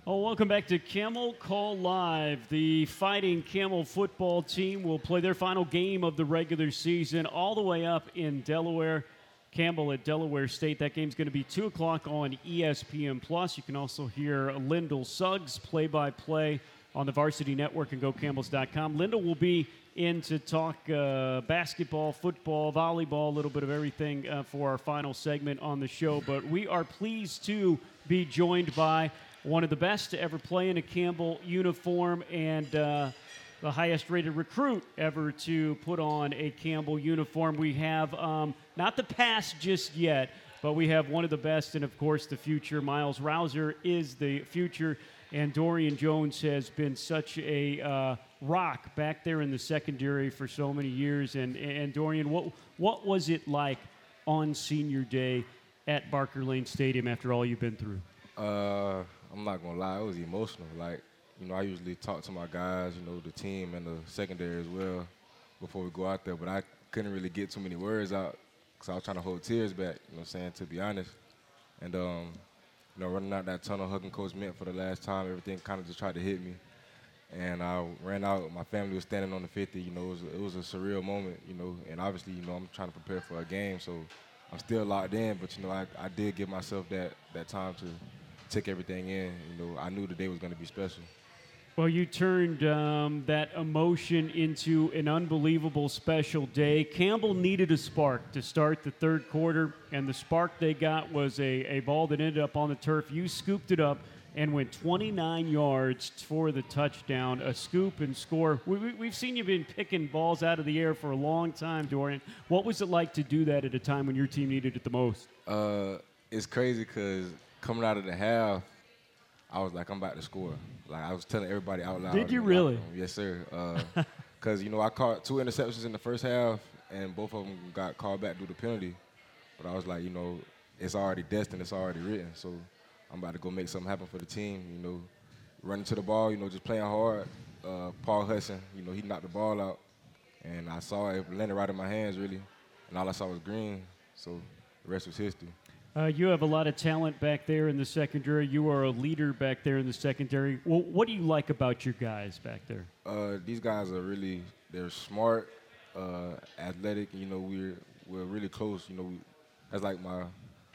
Oh, welcome back to Camel Call Live. The Fighting Camel football team will play their final game of the regular season all the way up in Delaware. Campbell at Delaware State. That game's going to be 2 o'clock on ESPN. Plus. You can also hear Lyndall Suggs play by play on the Varsity Network and GoCamels.com. Lyndall will be in to talk uh, basketball, football, volleyball, a little bit of everything uh, for our final segment on the show. But we are pleased to be joined by one of the best to ever play in a Campbell uniform and uh, the highest rated recruit ever to put on a Campbell uniform. We have um, not the past just yet, but we have one of the best and, of course, the future. Miles Rouser is the future, and Dorian Jones has been such a uh, rock back there in the secondary for so many years. And, and Dorian, what, what was it like on senior day at Barker Lane Stadium after all you've been through? Uh, I'm not gonna lie, it was emotional. Like, you know, I usually talk to my guys, you know, the team and the secondary as well before we go out there, but I couldn't really get too many words out because I was trying to hold tears back, you know what I'm saying, to be honest. And, um, you know, running out that tunnel, hugging Coach Mint for the last time, everything kind of just tried to hit me. And I ran out, my family was standing on the 50, you know, it was, it was a surreal moment, you know, and obviously, you know, I'm trying to prepare for a game, so I'm still locked in, but, you know, I, I did give myself that, that time to take everything in. You know, I knew the day was going to be special. Well, you turned um, that emotion into an unbelievable special day. Campbell needed a spark to start the third quarter, and the spark they got was a, a ball that ended up on the turf. You scooped it up and went 29 yards for the touchdown, a scoop and score. We, have we, seen you've been picking balls out of the air for a long time, Dorian. What was it like to do that at a time when your team needed it the most? Uh, it's crazy because coming out of the half, I was like, I'm about to score. Like I was telling everybody out loud. Did you really? Yes, sir. Because uh, you know I caught two interceptions in the first half, and both of them got called back due to penalty. But I was like, you know, it's already destined. It's already written. So I'm about to go make something happen for the team. You know, running to the ball. You know, just playing hard. Uh, Paul Hudson. You know, he knocked the ball out, and I saw it landed right in my hands really, and all I saw was green. So the rest was history. Uh, you have a lot of talent back there in the secondary. You are a leader back there in the secondary. Well, what do you like about your guys back there? Uh, these guys are really they're smart, uh, athletic. You know, we're we're really close. You know, we, that's like my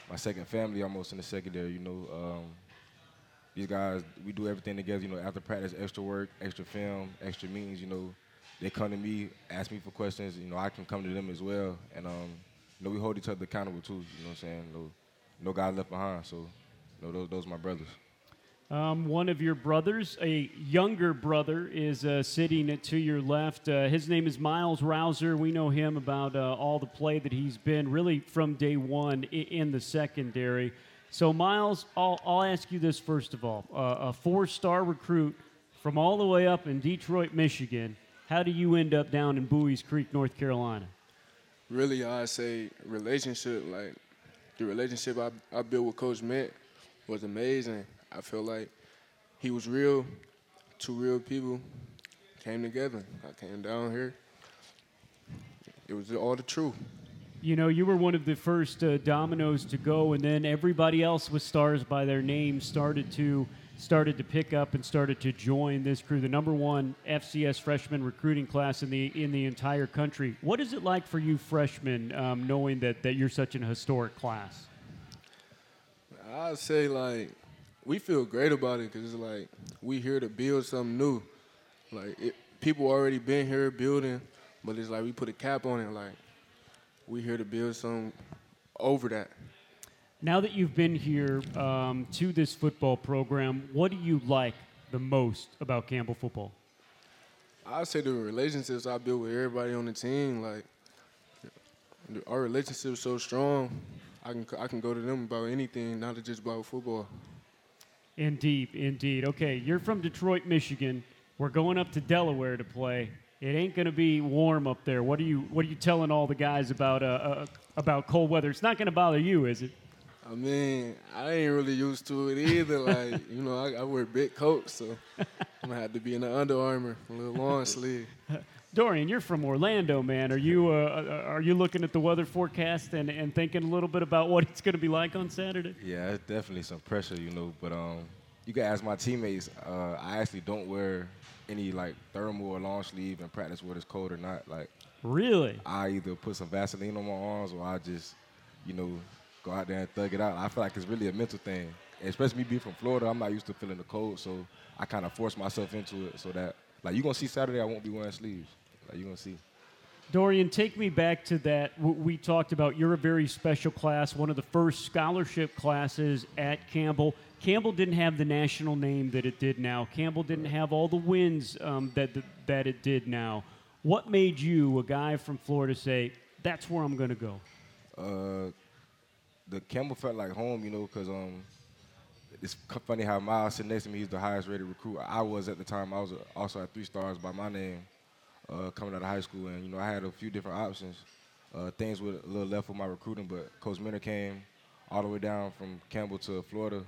my second family almost in the secondary. You know, um, these guys we do everything together. You know, after practice, extra work, extra film, extra meetings. You know, they come to me, ask me for questions. You know, I can come to them as well, and um, you know, we hold each other accountable too. You know what I'm saying? You know, no guy left behind. So, you know, those, those are my brothers. Um, one of your brothers, a younger brother, is uh, sitting to your left. Uh, his name is Miles Rouser. We know him about uh, all the play that he's been really from day one in the secondary. So, Miles, I'll, I'll ask you this first of all. Uh, a four star recruit from all the way up in Detroit, Michigan. How do you end up down in Buies Creek, North Carolina? Really, I say relationship. Like, the relationship I, I built with Coach Mint was amazing. I feel like he was real. Two real people came together. I came down here. It was all the truth. You know, you were one of the first uh, dominoes to go, and then everybody else with stars by their name started to started to pick up and started to join this crew, the number one FCS freshman recruiting class in the in the entire country. What is it like for you freshmen, um, knowing that that you're such an historic class? I'd say like we feel great about it because it's like we here to build something new. Like it, people already been here building, but it's like we put a cap on it. Like we here to build something over that. Now that you've been here um, to this football program, what do you like the most about Campbell football? I say the relationships I built with everybody on the team. Like our relationship is so strong. I can I can go to them about anything, not just about football. Indeed, indeed. Okay, you're from Detroit, Michigan. We're going up to Delaware to play. It ain't going to be warm up there. What are you What are you telling all the guys about uh, uh, about cold weather? It's not going to bother you, is it? I mean, I ain't really used to it either. Like, you know, I, I wear big coats, so I'm gonna have to be in the Under Armour, a little long sleeve. Dorian, you're from Orlando, man. Are you uh, uh, are you looking at the weather forecast and, and thinking a little bit about what it's going to be like on Saturday? Yeah, it's definitely some pressure, you know. But um, you can ask my teammates. Uh, I actually don't wear any like thermal or long sleeve in practice, whether it's cold or not. Like, really, I either put some Vaseline on my arms or I just, you know, go out there and thug it out. I feel like it's really a mental thing. especially me being from Florida, I'm not used to feeling the cold, so I kind of force myself into it so that, like, you're going to see Saturday, I won't be wearing sleeves. Like, you're going to see. Dorian, take me back to that. We talked about you're a very special class, one of the first scholarship classes at Campbell. Campbell didn't have the national name that it did now. Campbell didn't have all the wins um, that that it did now. What made you, a guy from Florida, say that's where I'm going to go? Uh, the Campbell felt like home, you know, because um, it's funny how Miles sitting next to me, he's the highest rated recruit. I was at the time. I was also at three stars by my name uh, coming out of high school, and you know I had a few different options. Uh, things were a little left with my recruiting, but Coach Minter came all the way down from Campbell to Florida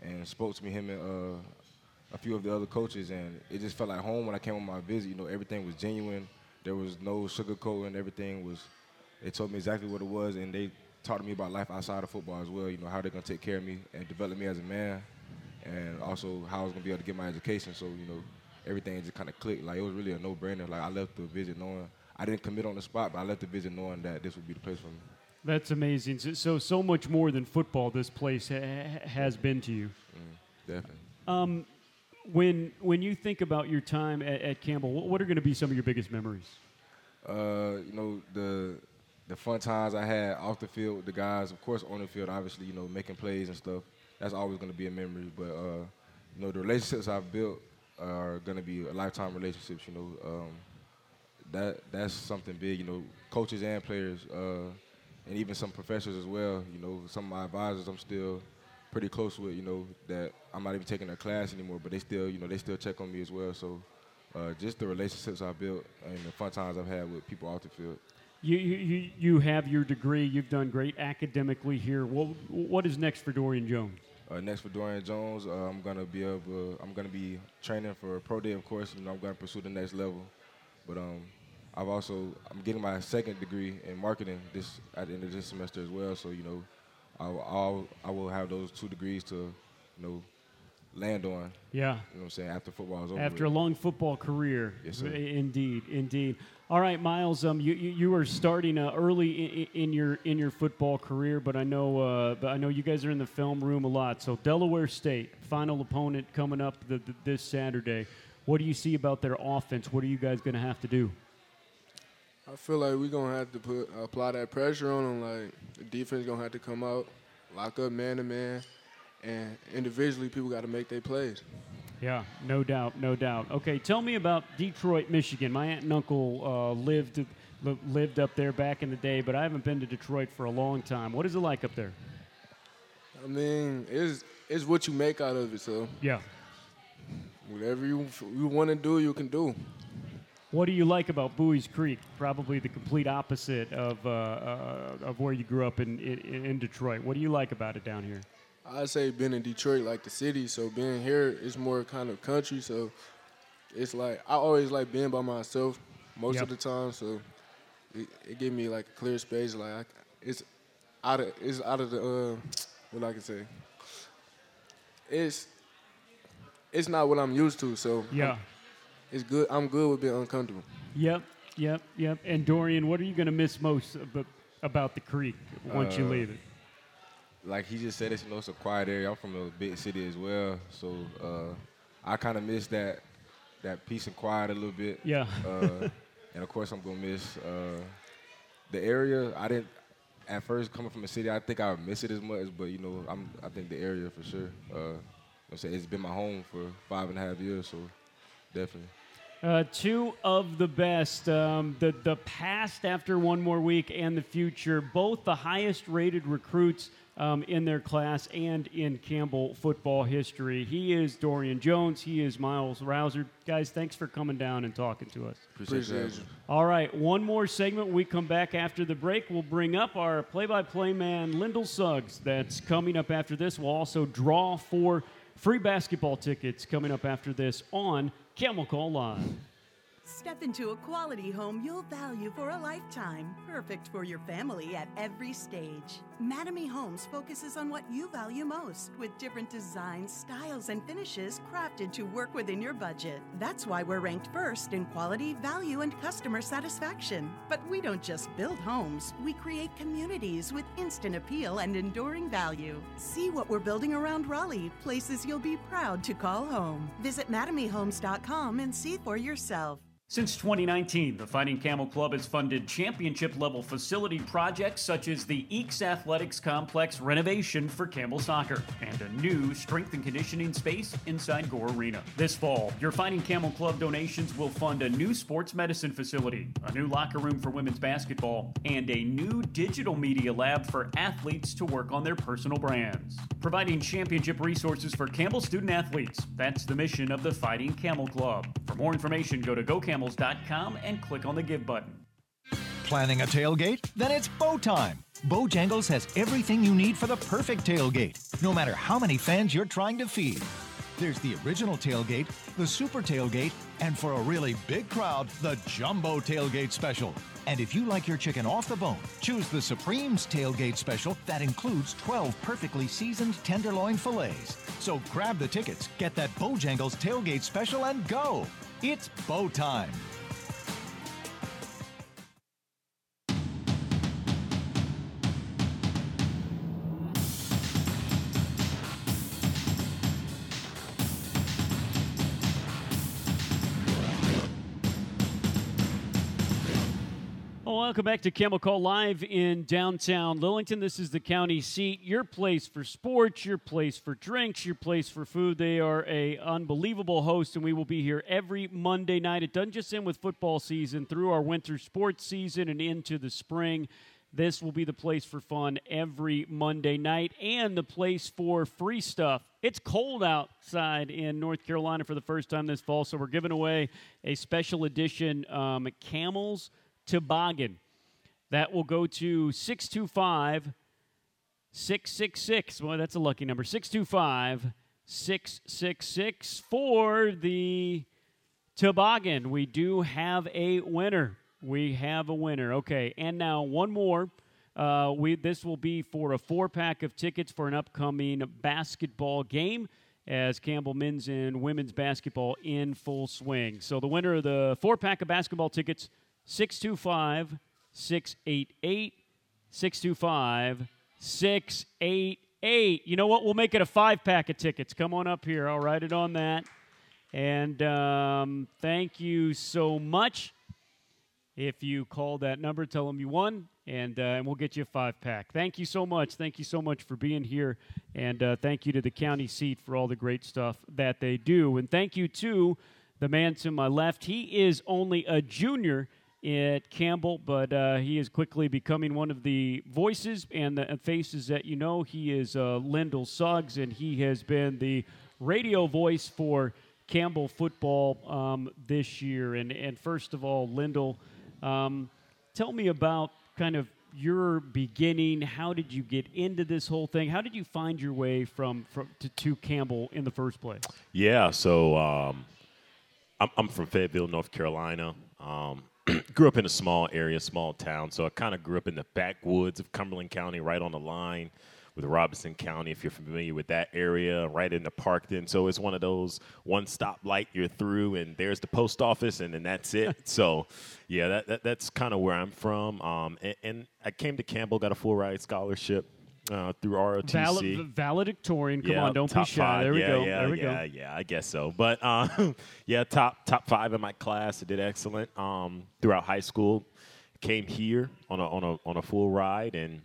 and spoke to me, him and uh, a few of the other coaches, and it just felt like home when I came on my visit. You know, everything was genuine. There was no sugarcoating. Everything was. They told me exactly what it was, and they taught to me about life outside of football as well. You know, how they're gonna take care of me and develop me as a man, and also how I was gonna be able to get my education. So you know, everything just kind of clicked. Like it was really a no-brainer. Like I left the visit knowing I didn't commit on the spot, but I left the visit knowing that this would be the place for me. That's amazing. So, so, so much more than football. This place ha- has been to you. Definitely. Um, when when you think about your time at, at Campbell, what, what are going to be some of your biggest memories? Uh, you know the the fun times I had off the field with the guys. Of course, on the field, obviously, you know, making plays and stuff. That's always to be a memory. But uh, you know, the relationships I've built are to be lifetime relationships. You know, um, that that's something big. You know, coaches and players, uh, and even some professors as well. You know, some of my advisors I'm still pretty close with. You know, that I'm not even taking their class anymore, but they still, you know, they still check on me as well. So. Uh, just the relationships I built and the fun times I've had with people off the field. You, you, you- have your degree. You've done great academically here. What, what is next for Dorian Jones? Uh, next for Dorian Jones, uh, I'm gonna be able. I'm gonna be training for a pro day, of course. Know, I'm gonna pursue the next level. But um, I've also I'm getting my second degree in marketing this at the end of this semester as well. So you know, I'll, I'll I will have those two degrees to, you know, land on. Yeah. You know what I'm saying after football is over. After a long football career. Yes, sir. Indeed, indeed. All right, Miles. Um, you, you, you are starting uh, early in, in your in your football career, but I know uh, but I know you guys are in the film room a lot. So Delaware State, final opponent coming up the, the, this Saturday. What do you see about their offense? What are you guys going to have to do? I feel like we're gonna have to put apply that pressure on them. Like the defense gonna have to come out, lock up man to man, and individually people got to make their plays. Yeah, no doubt, no doubt. Okay, tell me about Detroit, Michigan. My aunt and uncle uh, lived lived up there back in the day, but I haven't been to Detroit for a long time. What is it like up there? I mean, it's it's what you make out of it. So Yeah. whatever you you want to do, you can do. What do you like about Buies Creek? Probably the complete opposite of uh, uh, of where you grew up in, in in Detroit. What do you like about it down here? I say being in Detroit like the city, so being here is more kind of country. So it's like I always like being by myself most Yep. of the time. So it, it give me like a clear space. Like I, it's out of it's out of the uh, what I can say. It's it's not what I'm used to. So I'm- Yeah. it's good. I'm good with being uncomfortable. Yep, yep, yep. And Dorian, what are you going to miss most about the creek once you Uh, leave it? Like he just said, it's you know it's a quiet area. I'm from a big city as well, so uh, I kind of miss that that peace and quiet a little bit. Yeah. uh, and of course, I'm gonna miss uh, the area. I didn't at first coming from a city. I think I would miss it as much, but you know, I'm I think the area for sure. Uh, I'm saying it's been my home for five and a half years, so definitely. Uh, two of the best. Um, the the past after one more week and the future, both the highest rated recruits um, in their class and in Campbell football history. He is Dorian Jones. He is Miles Rouser. Guys, thanks for coming down and talking to us. Appreciate you. All right, one more segment. When we come back after the break. We'll bring up our play-by-play man, Lyndall Suggs. That's coming up after this. We'll also draw for free basketball tickets coming up after this on Call Live. Step into a quality home you'll value for a lifetime, perfect for your family at every stage. Mattamy Homes focuses on what you value most, with different designs, styles, and finishes crafted to work within your budget. That's why we're ranked first in quality, value, and customer satisfaction. But we don't just build homes, we create communities with instant appeal and enduring value. See what we're building around Raleigh, places you'll be proud to call home. Visit MattamyHomes.com and see for yourself. Since 2019, the Fighting Camel Club has funded championship level facility projects such as the Eakes Athletics Complex renovation for Campbell Soccer and a new strength and conditioning space inside Gore Arena. This fall, your Fighting Camel Club donations will fund a new sports medicine facility, a new locker room for women's basketball, and a new digital media lab for athletes to work on their personal brands. Providing championship resources for Campbell student athletes. That's the mission of the Fighting Camel Club. For more information, go to GoCamel And click on the Give button. Planning a tailgate? Then it's bow time. Bojangles has everything you need for the perfect tailgate, no matter how many fans you're trying to feed. There's the original tailgate, the super tailgate, and for a really big crowd, the jumbo tailgate special. And if you like your chicken off the bone, choose the Supreme's tailgate special that includes 12 perfectly seasoned tenderloin fillets. So grab the tickets, get that Bojangles tailgate special, and go. It's bow time. Welcome back to Camel Call Live in downtown Lillington. This is the county seat, your place for sports, your place for drinks, your place for food. They are a unbelievable host, and we will be here every Monday night. It doesn't just end with football season, through our winter sports season and into the spring. This will be the place for fun every Monday night and the place for free stuff. It's cold outside in North Carolina for the first time this fall, so we're giving away a special edition um, Camels – Toboggan. That will go to 625 666. Well, that's a lucky number. 625 666 for the toboggan. We do have a winner. We have a winner. Okay, and now one more. Uh, we this will be for a four pack of tickets for an upcoming basketball game as Campbell men's and women's basketball in full swing. So the winner of the four pack of basketball tickets 625 688 625 688. You know what? We'll make it a five pack of tickets. Come on up here. I'll write it on that. And um, thank you so much. If you call that number, tell them you won, and, uh, and we'll get you a five pack. Thank you so much. Thank you so much for being here. And uh, thank you to the county seat for all the great stuff that they do. And thank you to the man to my left. He is only a junior at Campbell, but uh, he is quickly becoming one of the voices and the faces that you know. He is uh, Lyndall Suggs, and he has been the radio voice for Campbell football um, this year. And, and first of all, Lyndall, um, tell me about kind of your beginning. How did you get into this whole thing? How did you find your way from, from to, to Campbell in the first place? Yeah, so um, I'm, I'm, from Fayetteville, North Carolina. Um, grew up in a small area, small town, so I kind of grew up in the backwoods of Cumberland County, right on the line with Robeson County, if you're familiar with that area, right in the Parkton. So it's one of those one stop light you're through, and there's the post office, and then that's it. so, yeah, that, that that's kind of where I'm from. Um, and, and, I came to Campbell, got a full ride scholarship uh, through ROTC. Valid, valedictorian. Come yeah, on, don't be shy. Five. There we yeah, go. Yeah, there we yeah, go. Yeah, I guess so. But uh, yeah, top top five in my class. I did excellent um, throughout high school. Came here on a on a on a full ride, and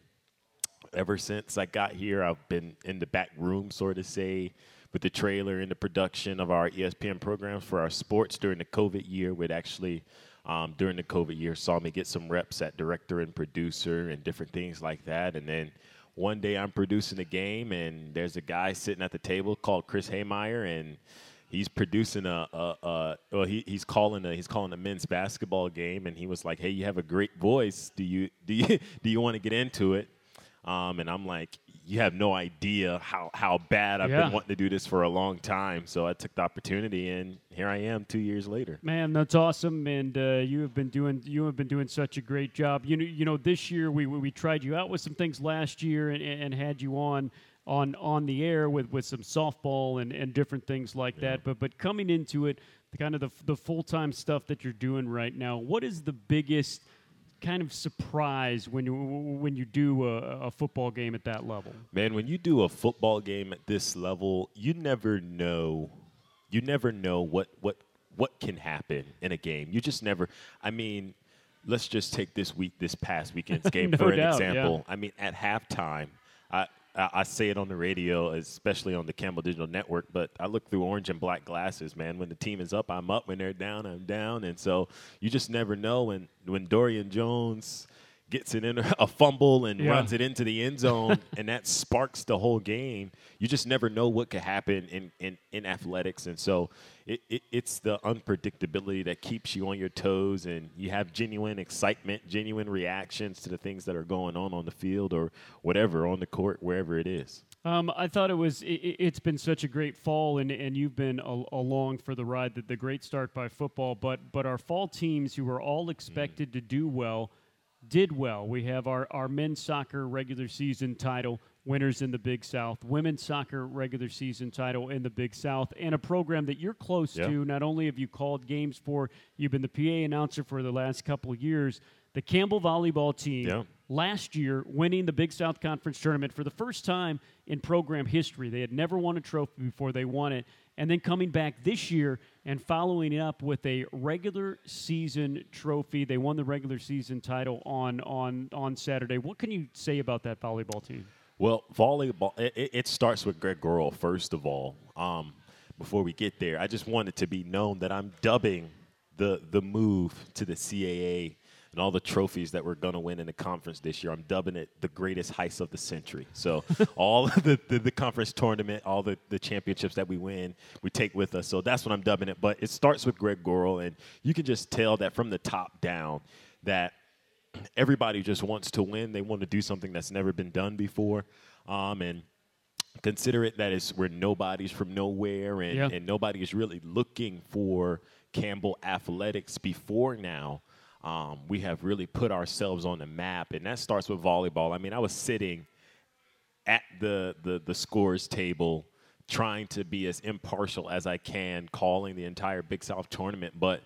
ever since I got here, I've been in the back room, sort of say, with the trailer and the production of our ESPN programs for our sports during the COVID year. We'd actually. Um, during the COVID year, saw me get some reps at director and producer and different things like that. And then one day I'm producing a game and there's a guy sitting at the table called Chris Haymeyer and he's producing a, a, a well he, he's calling a he's calling a men's basketball game and he was like hey you have a great voice. Do you do you do you want to get into it? Um, and I'm like you have no idea how, how bad I've yeah. been wanting to do this for a long time. So I took the opportunity, and here I am, two years later. Man, that's awesome, and uh, you have been doing you have been doing such a great job. You know, you know, this year we we tried you out with some things last year, and, and had you on on on the air with, with some softball and, and different things like yeah. that. But but coming into it, the kind of the the full time stuff that you're doing right now, what is the biggest kind of surprise when you when you do a, a, football game at that level? Man, when you do a football game at this level, you never know. You never know what what what can happen in a game. You just never. I mean, let's just take this week, this past weekend's game No for an doubt, yeah. example. I mean, at halftime, I, I say it on the radio, especially on the Campbell Digital Network, but I look through orange and black glasses, man. When the team is up, I'm up. When they're down, I'm down. And so you just never know when when Dorian Jones gets it in a fumble and Yeah. runs it into the end zone and that sparks the whole game. You just never know what could happen in, in, in athletics. And so it, it, it's the unpredictability that keeps you on your toes and you have genuine excitement, genuine reactions to the things that are going on on the field or whatever on the court, wherever it is. Um, I thought it was. It, it's been such a great fall, and, and you've been a, along for the ride. The, the great start by football, but but our fall teams who were all expected to do well, did well. We have our our men's soccer regular season title winners in the Big South, women's soccer regular season title in the Big South, and a program that you're close Yeah. to. Not only have you called games for, you've been the PA announcer for the last couple of years. The Campbell volleyball team Yeah. last year winning the Big South Conference tournament for the first time in program history. They had never won a trophy before they won it. And then coming back this year and following it up with a regular season trophy. They won the regular season title on on on Saturday. What can you say about that volleyball team? Well, volleyball, it, it- starts with Greg Gurl, first of all. Um, before we get there, I just wanted to be known that I'm dubbing the, the move to the CAA and all the trophies that we're going to win in the conference this year. I'm dubbing it the greatest heist of the century. So, all of the, the, the conference tournament, all the, the championships that we win, we take with us. So, that's what I'm dubbing it. But it starts with Greg Gurl, and you can just tell that from the top down that everybody just wants to win. They want to do something that's never been done before. Um, and consider it that it's we're nobodies from nowhere and, Yeah. and nobody is really looking for Campbell athletics before now. Um, we have really put ourselves on the map, and that starts with volleyball. I mean, I was sitting at the, the, the scores table trying to be as impartial as I can, calling the entire Big South tournament. But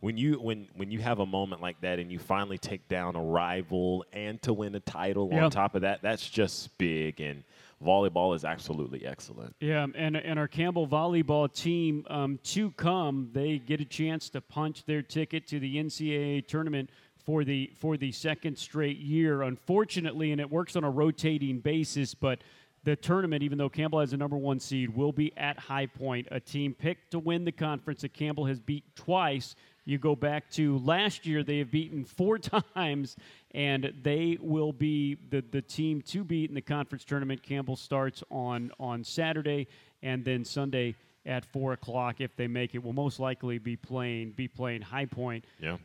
when you when when you have a moment like that and you finally take down a rival and to win a title Yeah. on top of that, that's just big. And volleyball is absolutely excellent. Yeah, and and our Campbell volleyball team um, to come, they get a chance to punch their ticket to the NCAA tournament for the for the second straight year. Unfortunately, and it works on a rotating basis, but the tournament, even though Campbell has a number one seed, will be at High Point, a team picked to win the conference that Campbell has beat twice. You go back to last year, they have beaten four times, and they will be the, the team to beat in the conference tournament. Campbell starts on, on Saturday, and then Sunday at four o'clock, if they make it, will most likely be playing be playing High Point. Yeah.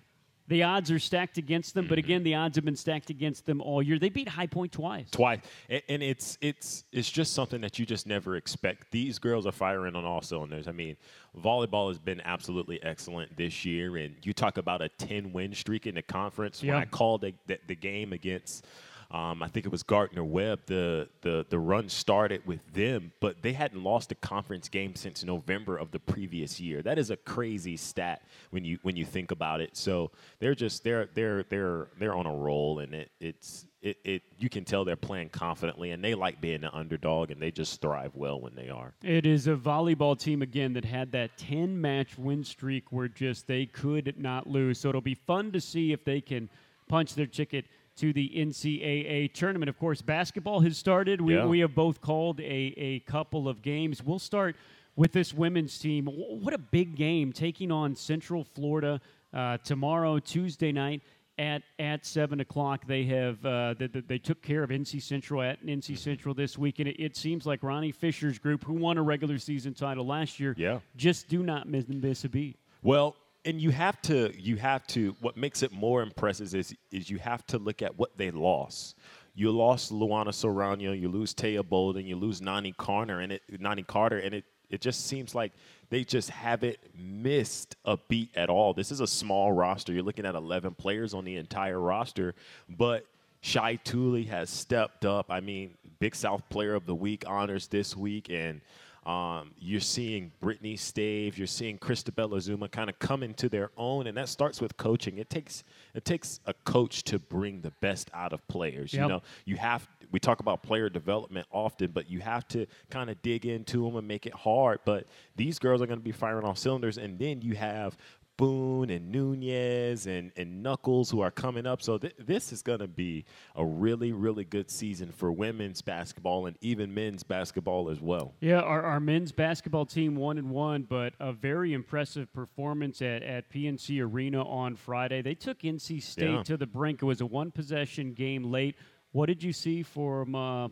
The odds are stacked against them, but mm-hmm. again, the odds have been stacked against them all year. They beat High Point twice. twice and, it's it's it's just something that you just never expect these girls are firing on all cylinders i mean volleyball has been absolutely excellent this year and you talk about a 10 win streak in the conference when Yeah. i called the, the, the game against um, I think it was Gardner Webb. The, the the run started with them, but they hadn't lost a conference game since November of the previous year. That is a crazy stat when you when you think about it. So they're just they're they're they're they're on a roll, and it it's it, it you can tell they're playing confidently, and they like being the underdog, and they just thrive well when they are. It is a volleyball team again that had that 10 match win streak where just they could not lose. So it'll be fun to see if they can punch their ticket to the NCAA tournament. Of course, basketball has started. We, Yeah. we have both called a, a couple of games. We'll start with this women's team. What a big game taking on Central Florida uh, tomorrow, Tuesday night. At, at seven o'clock, they have uh, they, they- took care of NC Central at NC Central this week, and it, it seems like Ronnie Fisher's group, who won a regular season title last year, Yeah. just do not miss, miss a beat. Well, and you have to you have to what makes it more impressive is is you have to look at what they lost. You lost Luana Sorano, you lose Taya Bolden, you lose Nani Carter, and it Nani Carter, and it it just seems like they just haven't missed a beat at all. This is a small roster. You're looking at 11 players on the entire roster, but Shai Tooley has stepped up. I mean, Big South Player of the Week honors this week, and Um, you're seeing Brittany Stave, you're seeing Christabella Zuma kind of come into their own, and that starts with coaching. It takes it takes a coach to bring the best out of players. Yep. You know, you have we talk about player development often, but you have to kind of dig into them and make it hard. But these girls are going to be firing off cylinders, and then you have Boone and Nunez and, and Knuckles who are coming up. So th- this is going to be a really, really good season for women's basketball and even men's basketball as well. Yeah, our, our men's basketball team one and one, but a very impressive performance at, at PNC Arena on Friday. They took NC State Yeah. to the brink. It was a one possession game late. What did you see from uh,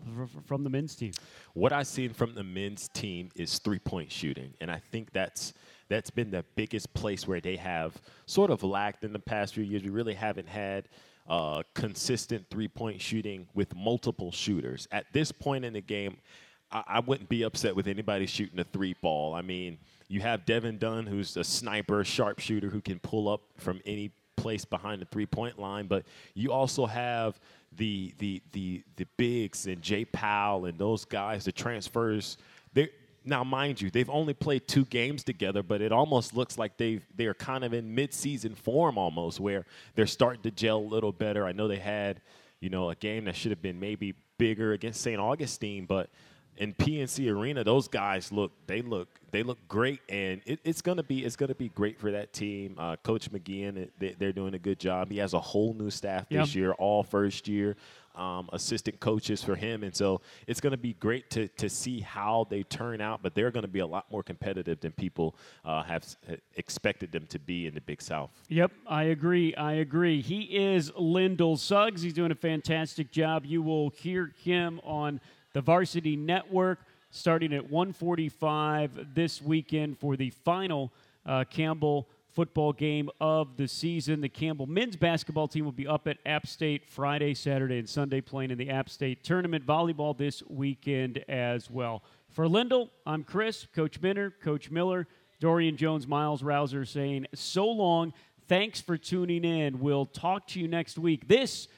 from the men's team? What I've seen from the men's team is three point shooting, and I think that's that's been the biggest place where they have sort of lacked in the past few years. We really haven't had uh, consistent three point shooting with multiple shooters. At this point in the game, I, I wouldn't be upset with anybody shooting a three ball. I mean, you have Devin Dunn, who's a sniper, sharpshooter who can pull up from any place behind the three point line, but you also have the the the the bigs and Jay Powell and those guys, the transfers. They now, mind you, they've only played two games together, but it almost looks like they've they're kind of in mid-season form almost, where they're starting to gel a little better. I know they had, you know, a game that should have been maybe bigger against St. Augustine, but in PNC Arena, those guys look they look they look great, and it, it's gonna be it's gonna be great for that team. Uh, Coach McGeehan, they, they're doing a good job. He has a whole new staff this Yeah. year, all first year um, assistant coaches for him, and so it's gonna be great to to see how they turn out. But they're gonna be a lot more competitive than people uh, have expected them to be in the Big South. Yep, I agree. I agree. He is Lyndall Suggs. He's doing a fantastic job. You will hear him on the Varsity Network starting at 1:45 this weekend for the final uh, Campbell football game of the season. The Campbell men's basketball team will be up at App State Friday, Saturday, and Sunday playing in the App State tournament. Volleyball this weekend as well. For Lyndall, I'm Chris, Coach Minter, Coach Miller, Dorian Jones, Miles Rouser saying so long. Thanks for tuning in. We'll talk to you next week. This